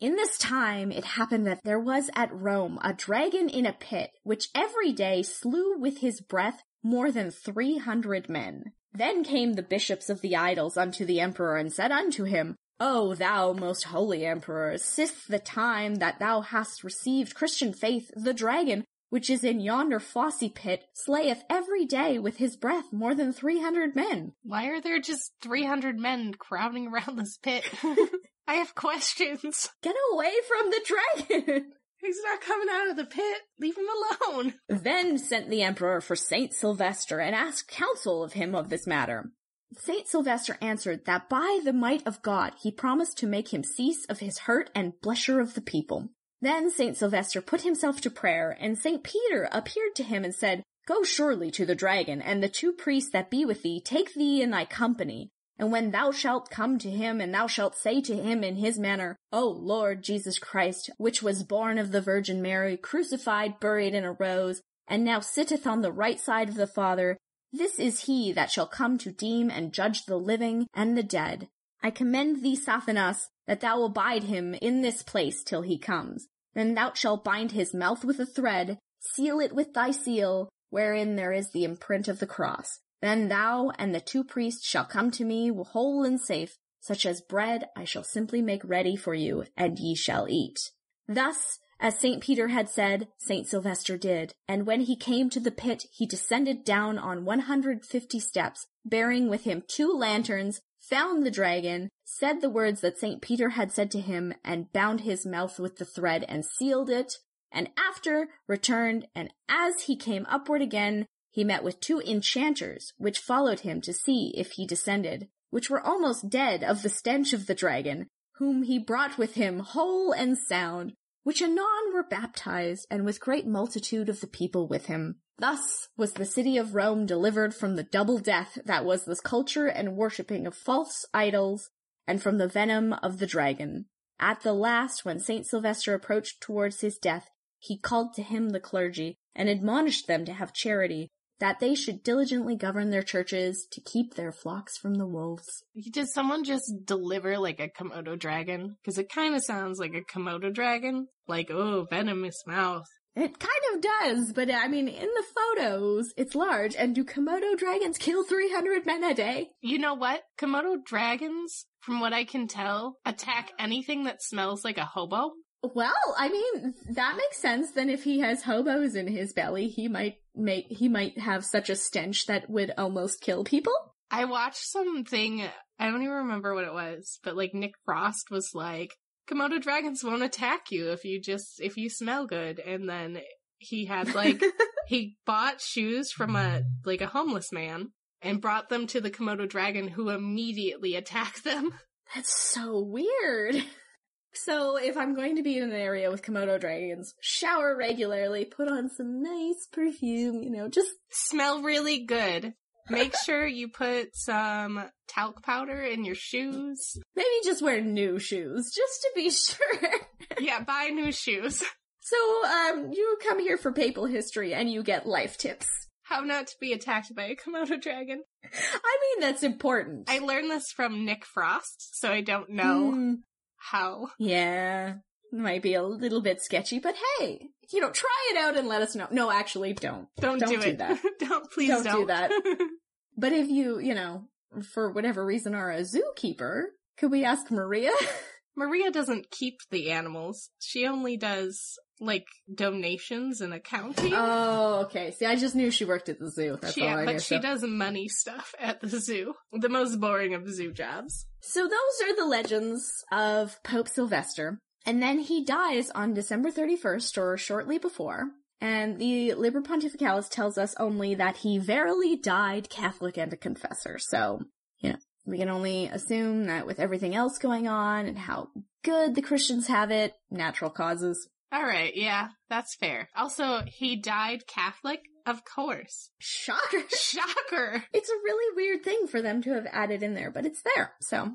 In this time, it happened that there was at Rome a dragon in a pit, which every day slew with his breath more than three hundred men. Then came the bishops of the idols unto the emperor and said unto him, O thou most holy emperor, sith the time that thou hast received Christian faith, the dragon, which is in yonder flossy pit, slayeth every day with his breath more than three hundred men. Why are there just 300 men crowding around this pit? I have questions. Get away from the dragon! He's not coming out of the pit. Leave him alone. then sent the emperor for Saint Sylvester and asked counsel of him of this matter. Saint Sylvester answered that by the might of God he promised to make him cease of his hurt and blusher of the people. Then Saint Sylvester put himself to prayer, and Saint Peter appeared to him and said, Go surely to the dragon, and the two priests that be with thee take thee in thy company. And when thou shalt come to him, and thou shalt say to him in his manner, O Lord Jesus Christ, which was born of the Virgin Mary, crucified, buried, and arose, and now sitteth on the right side of the Father, this is he that shall come to deem and judge the living and the dead. I commend thee, Sathanas, that thou abide him in this place till he comes. Then thou shalt bind his mouth with a thread, seal it with thy seal, wherein there is the imprint of the cross. Then thou and the two priests shall come to me whole and safe, such as bread I shall simply make ready for you, and ye shall eat. Thus, as St. Peter had said, St. Sylvester did, and when he came to the pit, he descended down on 150 steps, bearing with him two lanterns, found the dragon, said the words that St. Peter had said to him, and bound his mouth with the thread and sealed it, and after returned, and as he came upward again, he met with two enchanters, which followed him to see if he descended, which were almost dead of the stench of the dragon, whom he brought with him whole and sound, which anon were baptized, and with great multitude of the people with him. Thus was the city of Rome delivered from the double death that was the culture and worshipping of false idols, and from the venom of the dragon. At the last, when Saint Sylvester approached towards his death, he called to him the clergy, and admonished them to have charity, that they should diligently govern their churches to keep their flocks from the wolves. Did someone just deliver like a Komodo dragon? Because it kind of sounds like a Komodo dragon. Like, oh, venomous mouth. It kind of does, but I mean, in the photos, it's large. And do Komodo dragons kill 300 men a day? You know what? Komodo dragons, from what I can tell, attack anything that smells like a hobo. Well, I mean, that makes sense. Then if he has hobos in his belly, he might make, he might have such a stench that would almost kill people. I watched something, I don't even remember what it was, but like Nick Frost was like, Komodo dragons won't attack you if you just, if you smell good. And then he had like, he bought shoes from a, like a homeless man and brought them to the Komodo dragon who immediately attacked them. That's so weird. So if I'm going to be in an area with Komodo dragons, shower regularly, put on some nice perfume, you know, just Smell really good. Make sure you put some talc powder in your shoes. maybe just wear new shoes, just to be sure. Yeah, buy new shoes. so, um, you come here for papal history and you get life tips. How not to be attacked by a Komodo dragon. I mean, that's important. I learned this from Nick Frost, so I don't know Hmm. how. Yeah, might be a little bit sketchy, but hey, you know, try it out and let us know. No, actually, don't. Don't, Don't do, do it. that. don't please Don't don't, do that. But if you, you know, for whatever reason, are a zookeeper. Could we ask Maria? Maria doesn't keep the animals. She only does like donations and accounting. oh, okay. See, I just knew she worked at the zoo. That's she, all I knew. but she so. does money stuff at the zoo. The most boring of zoo jobs. So those are the legends of Pope Sylvester. And then he dies on December 31st or shortly before. And the Liber Pontificalis tells us only that he verily died Catholic and a confessor. So, you know, we can only assume that with everything else going on and how good the Christians have it, natural causes. All right, yeah, that's fair. Also, he died Catholic, of course. Shocker! Shocker. It's a really weird thing for them to have added in there, but it's there. So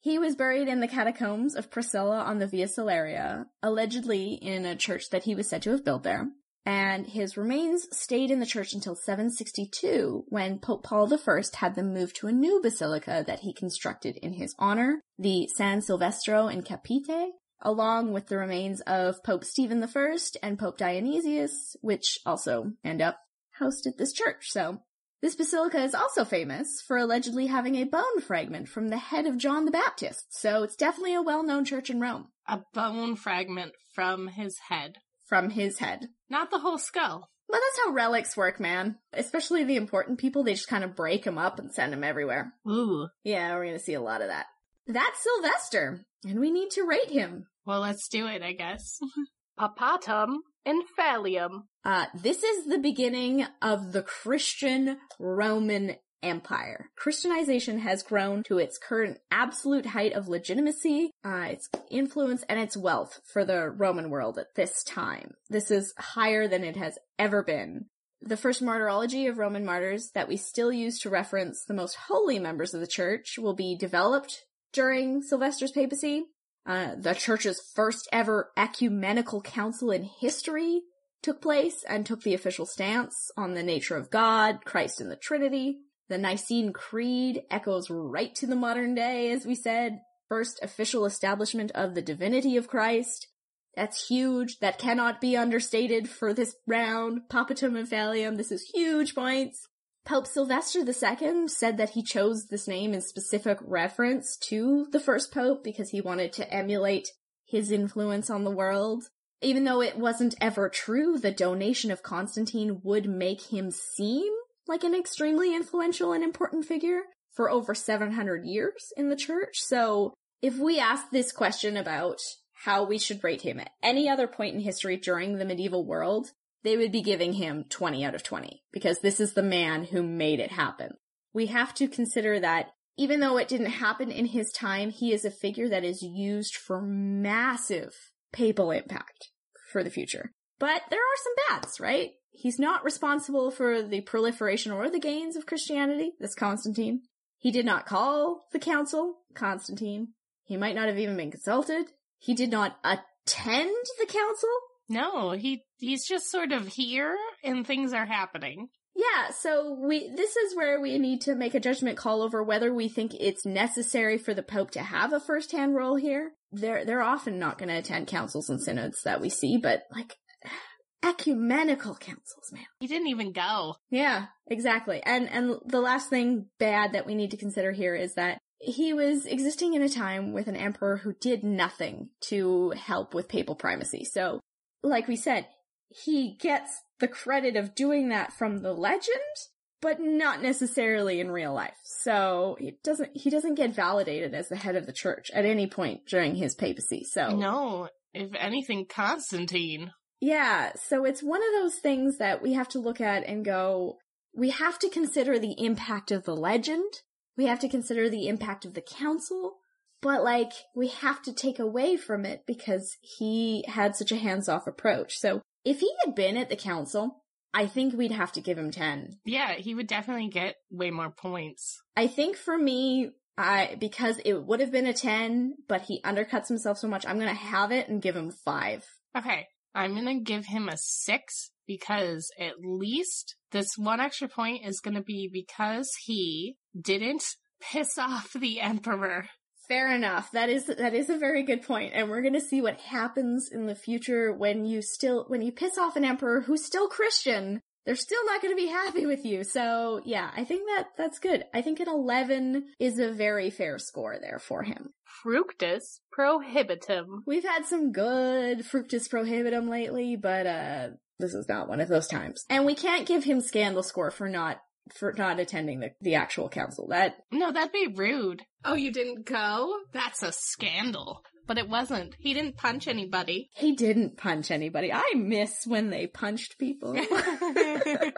he was buried in the catacombs of Priscilla on the Via Salaria, allegedly in a church that he was said to have built there. And his remains stayed in the church until 762, when Pope Paul I had them moved to a new basilica that he constructed in his honor, the San Silvestro in Capite, along with the remains of Pope Stephen I and Pope Dionysius, which also end up housed at this church. So this basilica is also famous for allegedly having a bone fragment from the head of John the Baptist, so it's definitely a well-known church in Rome. A bone fragment from his head. From his head. Not the whole skull. But that's how relics work, man. Especially the important people, they just kind of break them up and send them everywhere. Ooh. Yeah, we're gonna see a lot of that. That's Sylvester, and we need to rate him. Well, let's do it, I guess. Papatum infallium. Uh, this is the beginning of the Christian Roman Empire. Christianization has grown to its current absolute height of legitimacy, uh, its influence, and its wealth for the Roman world at this time. This is higher than it has ever been. The first martyrology of Roman martyrs that we still use to reference the most holy members of the church will be developed during Sylvester's papacy. Uh, the church's first ever ecumenical council in history took place and took the official stance on the nature of God, Christ, and the Trinity. The Nicene Creed echoes right to the modern day, as we said. First official establishment of the divinity of Christ. That's huge. That cannot be understated for this round. Papatum infallium. This is huge points. Pope Sylvester II said that he chose this name in specific reference to the first pope because he wanted to emulate his influence on the world. Even though it wasn't ever true, the donation of Constantine would make him seem like an extremely influential and important figure for over 700 years in the church. So if we ask this question about how we should rate him at any other point in history during the medieval world, they would be giving him 20 out of 20 because this is the man who made it happen. We have to consider that even though it didn't happen in his time, he is a figure that is used for massive papal impact for the future. But there are some bads, right? He's not responsible for the proliferation or the gains of Christianity, this Constantine. He did not call the council, Constantine. He might not have even been consulted. He did not attend the council. No, he he's just sort of here and things are happening. Yeah, so we this is where we need to make a judgment call over whether we think it's necessary for the pope to have a first-hand role here. They're they're often not going to attend councils and synods that we see, but like ecumenical councils, man. He didn't even go. Yeah, exactly. And and the last thing bad that we need to consider here is that he was existing in a time with an emperor who did nothing to help with papal primacy. So, like we said, he gets the credit of doing that from the legend, but not necessarily in real life. So, he doesn't he doesn't get validated as the head of the church at any point during his papacy. So, No, if anything, Constantine. Yeah, so it's one of those things that we have to look at and go, we have to consider the impact of the legend. We have to consider the impact of the council. But like, we have to take away from it because he had such a hands-off approach. So if he had been at the council, I think we'd have to give him 10. Yeah, he would definitely get way more points. I think for me, I, because it would have been a 10, but he undercuts himself so much, I'm gonna have it and give him 5. Okay, I'm gonna give him a six because at least this one extra point is gonna be because he didn't piss off the emperor. Fair enough. That is that is a very good point, and we're gonna see what happens in the future when you still when you piss off an emperor who's still Christian, they're still not going to be happy with you. So yeah, I think that that's good. I think an 11 is a very fair score there for him. Fructus prohibitum. We've had some good fructus prohibitum lately, but uh this is not one of those times. And we can't give him scandal score for not for not attending the, the actual council. That No, that'd be rude. Oh, you didn't go? That's a scandal. But it wasn't. He didn't punch anybody. he didn't punch anybody. I miss when they punched people.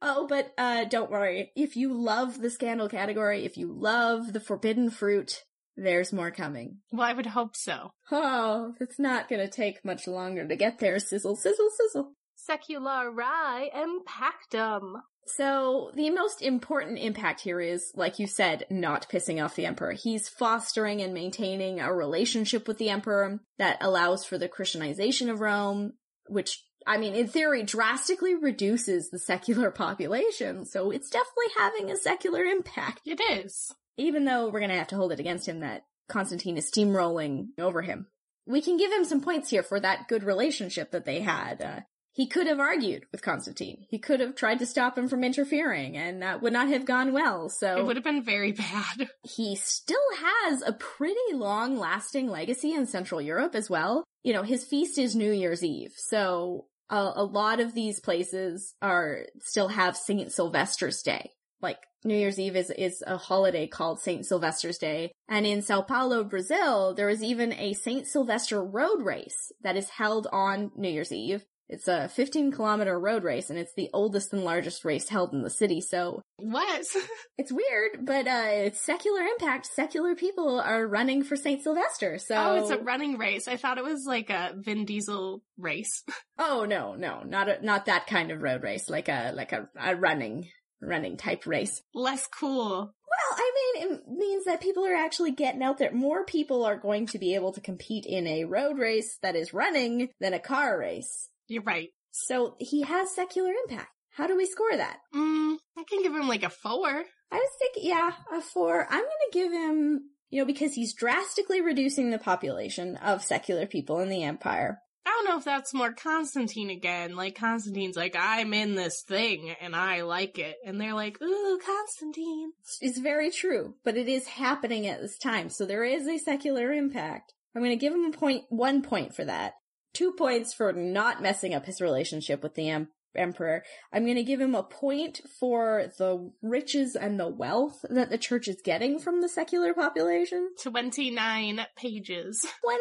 Oh, but uh don't worry. If you love the scandal category, if you love the forbidden fruit, there's more coming. well, I would hope so. Oh, it's not gonna take much longer to get there. Sizzle, sizzle, sizzle. Seculari impactum. So, the most important impact here is, like you said, not pissing off the Emperor. He's fostering and maintaining a relationship with the Emperor that allows for the Christianization of Rome, which, I mean, in theory, drastically reduces the secular population. So, it's definitely having a secular impact. It is. Even though we're gonna have to hold it against him that Constantine is steamrolling over him. We can give him some points here for that good relationship that they had. Uh, he could have argued with Constantine. He could have tried to stop him from interfering, and that would not have gone well. So it would have been very bad. he still has a pretty long lasting legacy in Central Europe as well. You know, his feast is New Year's Eve. So a, a lot of these places are still have Saint Sylvester's Day. Like New Year's Eve is, is a holiday called Saint Sylvester's Day. And in Sao Paulo, Brazil, there is even a Saint Sylvester road race that is held on New Year's Eve. It's a 15 kilometer road race and it's the oldest and largest race held in the city. So What? it's weird, but uh it's secular impact. Secular people are running for Saint Sylvester. So Oh, it's a running race. I thought it was like a Vin Diesel race. Oh no, no, not a, not that kind of road race, like a like a, a running running type race. Less cool. Well, I mean, it means that people are actually getting out there. More people are going to be able to compete in a road race that is running than a car race. You're right. So he has secular impact. How do we score that? Mm, I can give him like a four. I was thinking, yeah, a four. I'm gonna give him, you know, because he's drastically reducing the population of secular people in the empire. I don't know if that's more Constantine again. Like Constantine's like, I'm in this thing and I like it. And they're like, ooh, Constantine. It's very true, but it is happening at this time, so there is a secular impact. I'm gonna give him a point, one point for that. Two points for not messing up his relationship with the em- emperor. I'm gonna give him a point for the riches and the wealth that the church is getting from the secular population. 29 pages. 29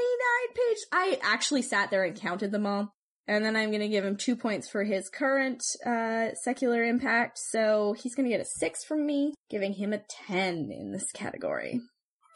page. I actually sat there and counted them all. And then I'm gonna give him two points for his current, uh, secular impact. So he's gonna get a six from me, giving him a 10 in this category.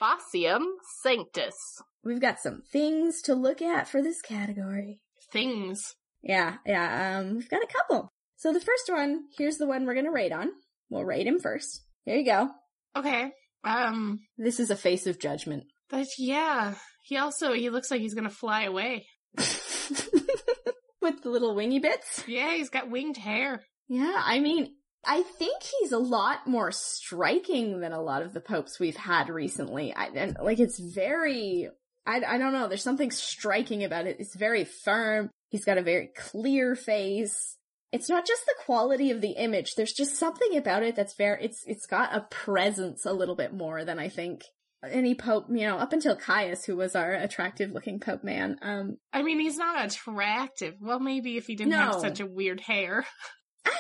Faucium Sanctus. We've got some things to look at for this category. Things. Yeah, yeah, um, we've got a couple. So the first one, here's the one we're gonna rate on. We'll rate him first. Here you go. Okay. Um, This is a face of judgment. but yeah. He also, he looks like he's gonna fly away. With the little wingy bits. Yeah, he's got winged hair. Yeah, I mean, I think he's a lot more striking than a lot of the popes we've had recently. I, and like, it's very, I, I don't know, there's something striking about it. It's very firm. He's got a very clear face. It's not just the quality of the image. There's just something about it that's very, it's, it's got a presence a little bit more than I think any pope, you know, up until Caius, who was our attractive looking pope man. Um, I mean, he's not attractive. Well, maybe if he didn't have such a weird hair. I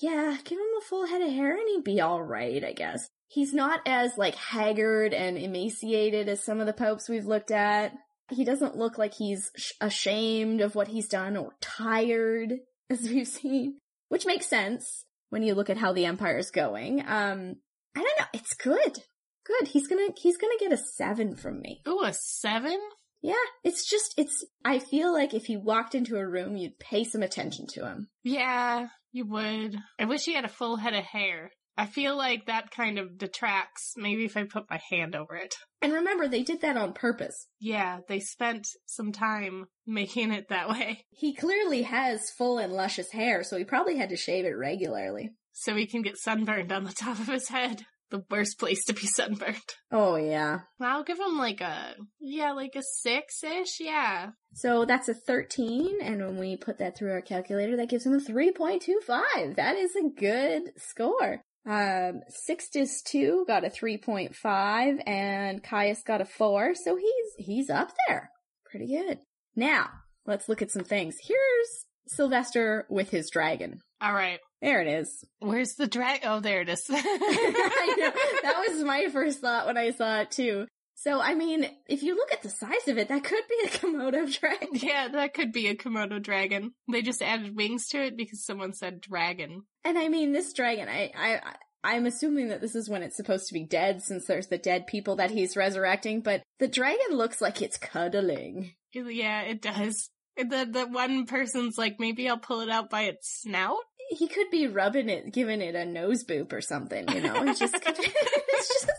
yeah, give him a full head of hair and he'd be all right, I guess. He's not as like haggard and emaciated as some of the popes we've looked at. He doesn't look like he's sh- ashamed of what he's done or tired as we've seen, which makes sense when you look at how the empire's going. Um, I don't know, it's good. Good. He's gonna he's gonna get a 7 from me. Ooh, a seven? Yeah, it's just it's I feel like if he walked into a room, you'd pay some attention to him. Yeah, you would. I wish he had a full head of hair. I feel like that kind of detracts. Maybe if I put my hand over it. And remember, they did that on purpose. Yeah, they spent some time making it that way. He clearly has full and luscious hair, so he probably had to shave it regularly. So he can get sunburned on the top of his head. The worst place to be sunburned. Oh, yeah. I'll give him like a, yeah, like a six ish. Yeah. So that's a 13, and when we put that through our calculator, that gives him a 3.25. That is a good score. Um, Sixtus 2 got a 3.5, and Caius got a 4, so he's, he's up there. Pretty good. Now, let's look at some things. Here's Sylvester with his dragon. All right. There it is. Where's the drag? Oh, there it is. That was my first thought when I saw it too. So, I mean, if you look at the size of it, that could be a Komodo dragon. yeah, that could be a Komodo dragon. They just added wings to it because someone said dragon. And I mean, this dragon, I, I, I'm assuming that this is when it's supposed to be dead since there's the dead people that he's resurrecting, but the dragon looks like it's cuddling. Yeah, it does. The the one person's like, maybe I'll pull it out by its snout. He could be rubbing it, giving it a nose boop or something, you know? It's just, it's just,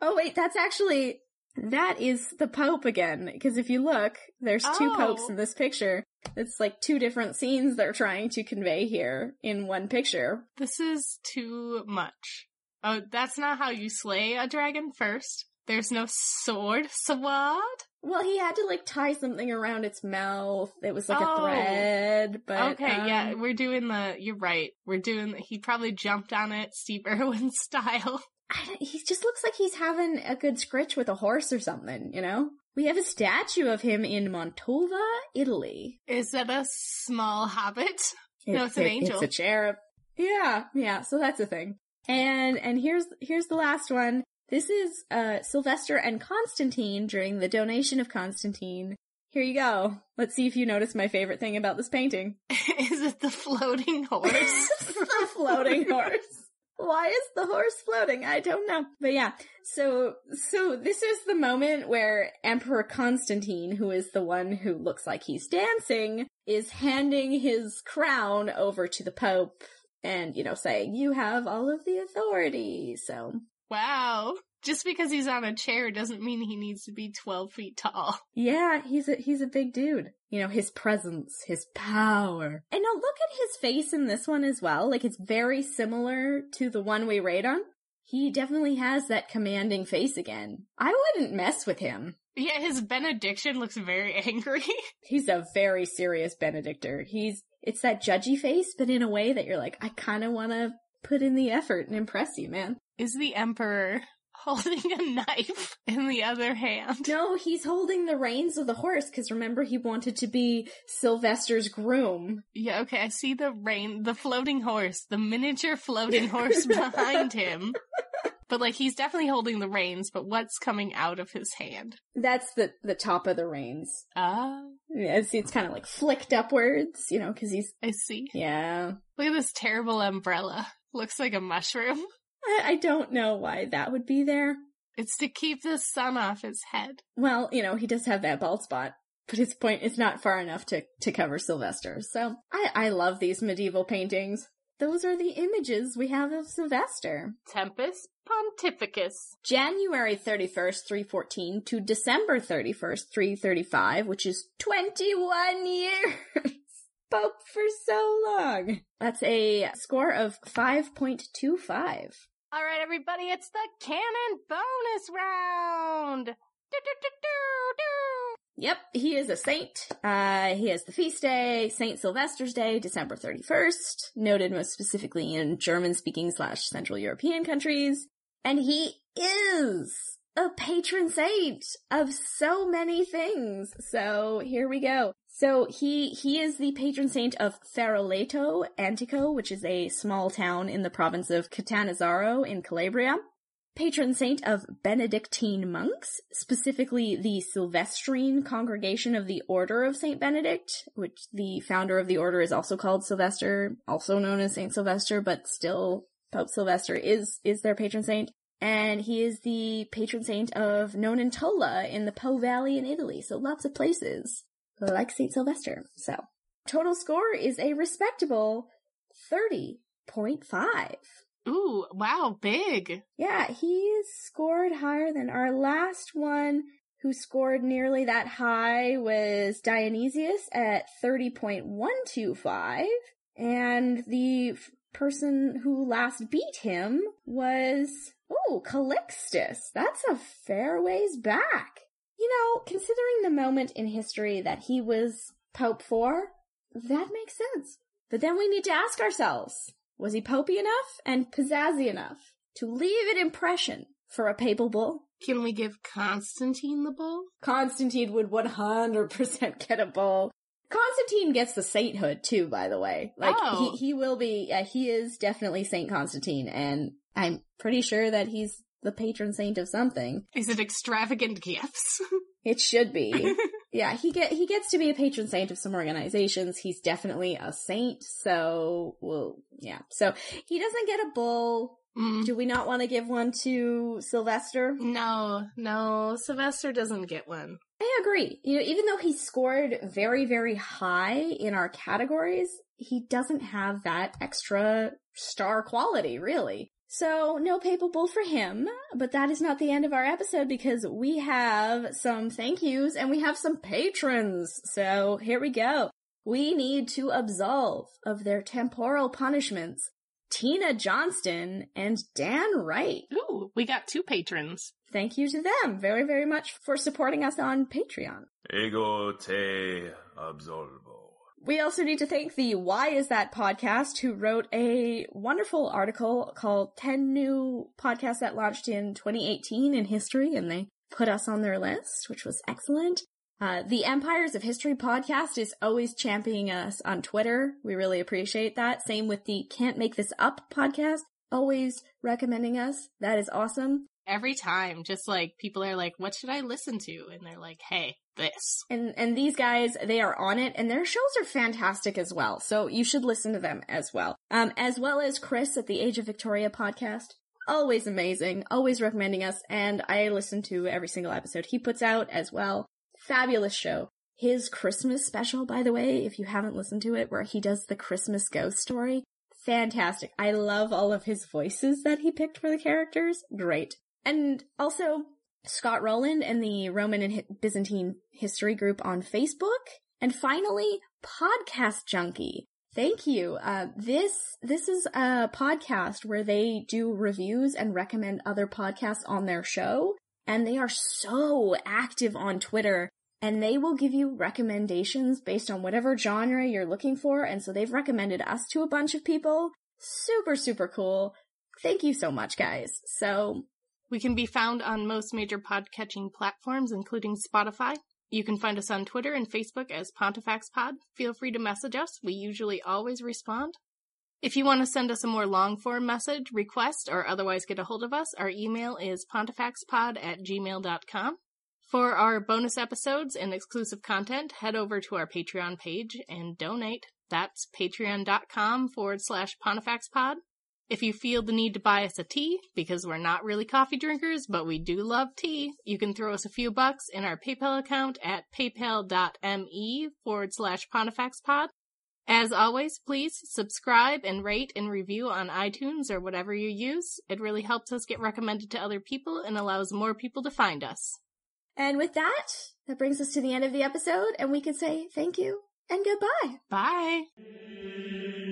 oh wait, that's actually, that is the Pope again. Because if you look, there's two Oh. popes in oh. this picture. It's like two different scenes they're trying to convey here in one picture. This is too much. Oh, that's not how you slay a dragon first. There's no sword. Sword? Well, he had to like tie something around its mouth. It was like a Oh. thread, but okay, yeah, um, we're doing the. You're right. We're doing. He probably jumped on it, Steve Irwin style. I he just looks like he's having a good scritch with a horse or something. You know, we have a statue of him in Mantova, Italy. Is that a small hobbit? No, it's an it- angel. It's a cherub. Yeah, yeah. So that's a thing. And and here's here's the last one. This is uh Sylvester and Constantine during the donation of Constantine. Here you go. Let's see if you notice my favorite thing about this painting. Is it the floating horse? the floating horse. Why is the horse floating? I don't know. But yeah, so, so this is the moment where Emperor Constantine, who is the one who looks like he's dancing, is handing his crown over to the Pope and, you know, saying, you have all of the authority. So, wow. Just because he's on a chair doesn't mean he needs to be 12 feet tall. yeah, he's a, he's a big dude. You know, his presence, his power. And now look at his face in this one as well. Like it's very similar to the one we raid on. He definitely has that commanding face again. I wouldn't mess with him. Yeah, his benediction looks very angry. He's a very serious Benedictor. He's, it's that judgy face, but in a way that you're like, I kind of want to put in the effort and impress you, man. Is the emperor holding a knife in the other hand? No, he's holding the reins of the horse because remember he wanted to be Sylvester's groom. Yeah, okay, I see the rein, the floating horse, the miniature floating horse behind him. But like he's definitely holding the reins, but what's coming out of his hand? That's the the top of the reins. Ah, Yeah, it's, it's kind of like flicked upwards, you know, because he's I see. yeah. Look at this terrible umbrella. Looks like a mushroom. I, I don't know why that would be there. It's to keep the sun off his head. Well, you know, he does have that bald spot, but his point is not far enough to to cover Sylvester. So I I love these medieval paintings. Those are the images we have of Sylvester. Tempus Pontificus. January 31st, 314 to December 31st, 335, which is 21 years. Pope for so long. That's a score of 5.25. All right, everybody, it's the canon bonus round. Do, do, do, do, do. Yep, he is a saint. Uh, he has the feast day, Saint Sylvester's Day, December 31st, noted most specifically in German speaking slash Central European countries. And he is a patron saint of so many things. So here we go. So he, he is the patron saint of Feroleto, Antico, which is a small town in the province of Catanzaro in Calabria. Patron saint of Benedictine monks, specifically the Sylvestrine congregation of the Order of Saint Benedict, which the founder of the order is also called Sylvester, also known as Saint Sylvester, but still Pope Sylvester is is their patron saint. And he is the patron saint of Nonantola in the Po Valley in Italy, so lots of places like Saint Sylvester. So total score is a respectable 30.5. Ooh, wow, big. Yeah, he scored higher than our last one, who scored nearly that high, was Dionysius at 30.125. And the f- person who last beat him was oh Calixtus. That's a fair ways back. You know, considering the moment in history that he was Pope for, that makes sense. But then we need to ask ourselves, was he popey enough and pizzazzy enough to leave an impression for a papal bull? Can we give Constantine the bull? Constantine would 100% get a bull. Constantine gets the sainthood too, by the way. Like, Oh. he, he will be, yeah, he is definitely Saint Constantine, and I'm pretty sure that he's the patron saint of something. Is it extravagant gifts? It should be. yeah, he get, he gets to be a patron saint of some organizations. He's definitely a saint, so, well, yeah. So, he doesn't get a bull. Mm. Do we not want to give one to Sylvester? No, no, Sylvester doesn't get one. I agree. You know, even though he scored very, very high in our categories, he doesn't have that extra star quality, really. So, no papal bull for him, but that is not the end of our episode because we have some thank yous and we have some patrons. So, here we go. We need to absolve of their temporal punishments Tina Johnston and Dan Wright. Ooh, we got two patrons. Thank you to them very, very much for supporting us on Patreon. Ego te absolvo. We also need to thank the Why Is That podcast who wrote a wonderful article called 10 New Podcasts That Launched in 2018 in History, and they put us on their list, which was excellent. Uh, the Empires of History podcast is always championing us on Twitter. We really appreciate that. Same with the Can't Make This Up podcast, always recommending us. That is awesome. Every time, just like people are like, what should I listen to? And they're like, hey, this. And and these guys, they are on it, and their shows are fantastic as well. So you should listen to them as well. Um, as well as Chris at the Age of Victoria podcast. Always amazing, always recommending us, and I listen to every single episode he puts out as well. Fabulous show. His Christmas special, by the way, if you haven't listened to it, where he does the Christmas ghost story, fantastic. I love all of his voices that he picked for the characters. Great. And also, Scott Rowland and the Roman and Byzantine History Group on Facebook. And finally, Podcast Junkie. Thank you. Uh, this this is a podcast where they do reviews and recommend other podcasts on their show, and they are so active on Twitter. And they will give you recommendations based on whatever genre you're looking for. And so they've recommended us to a bunch of people. Super, super cool. Thank you so much, guys. So We can be found on most major podcatching platforms, including Spotify. You can find us on Twitter and Facebook as PontifeXPod. Feel free to message us. We usually always respond. If you want to send us a more long form message, request, or otherwise get a hold of us, our email is pontifexpod at gmail.com. For our bonus episodes and exclusive content, head over to our Patreon page and donate. That's patreon.com forward slash pontifexpod. If you feel the need to buy us a tea, because we're not really coffee drinkers, but we do love tea, you can throw us a few bucks in our PayPal account at paypal.me forward slash pontifexpod. As always, please subscribe and rate and review on iTunes or whatever you use. It really helps us get recommended to other people and allows more people to find us. And with that, that brings us to the end of the episode, and we can say thank you and goodbye. Bye!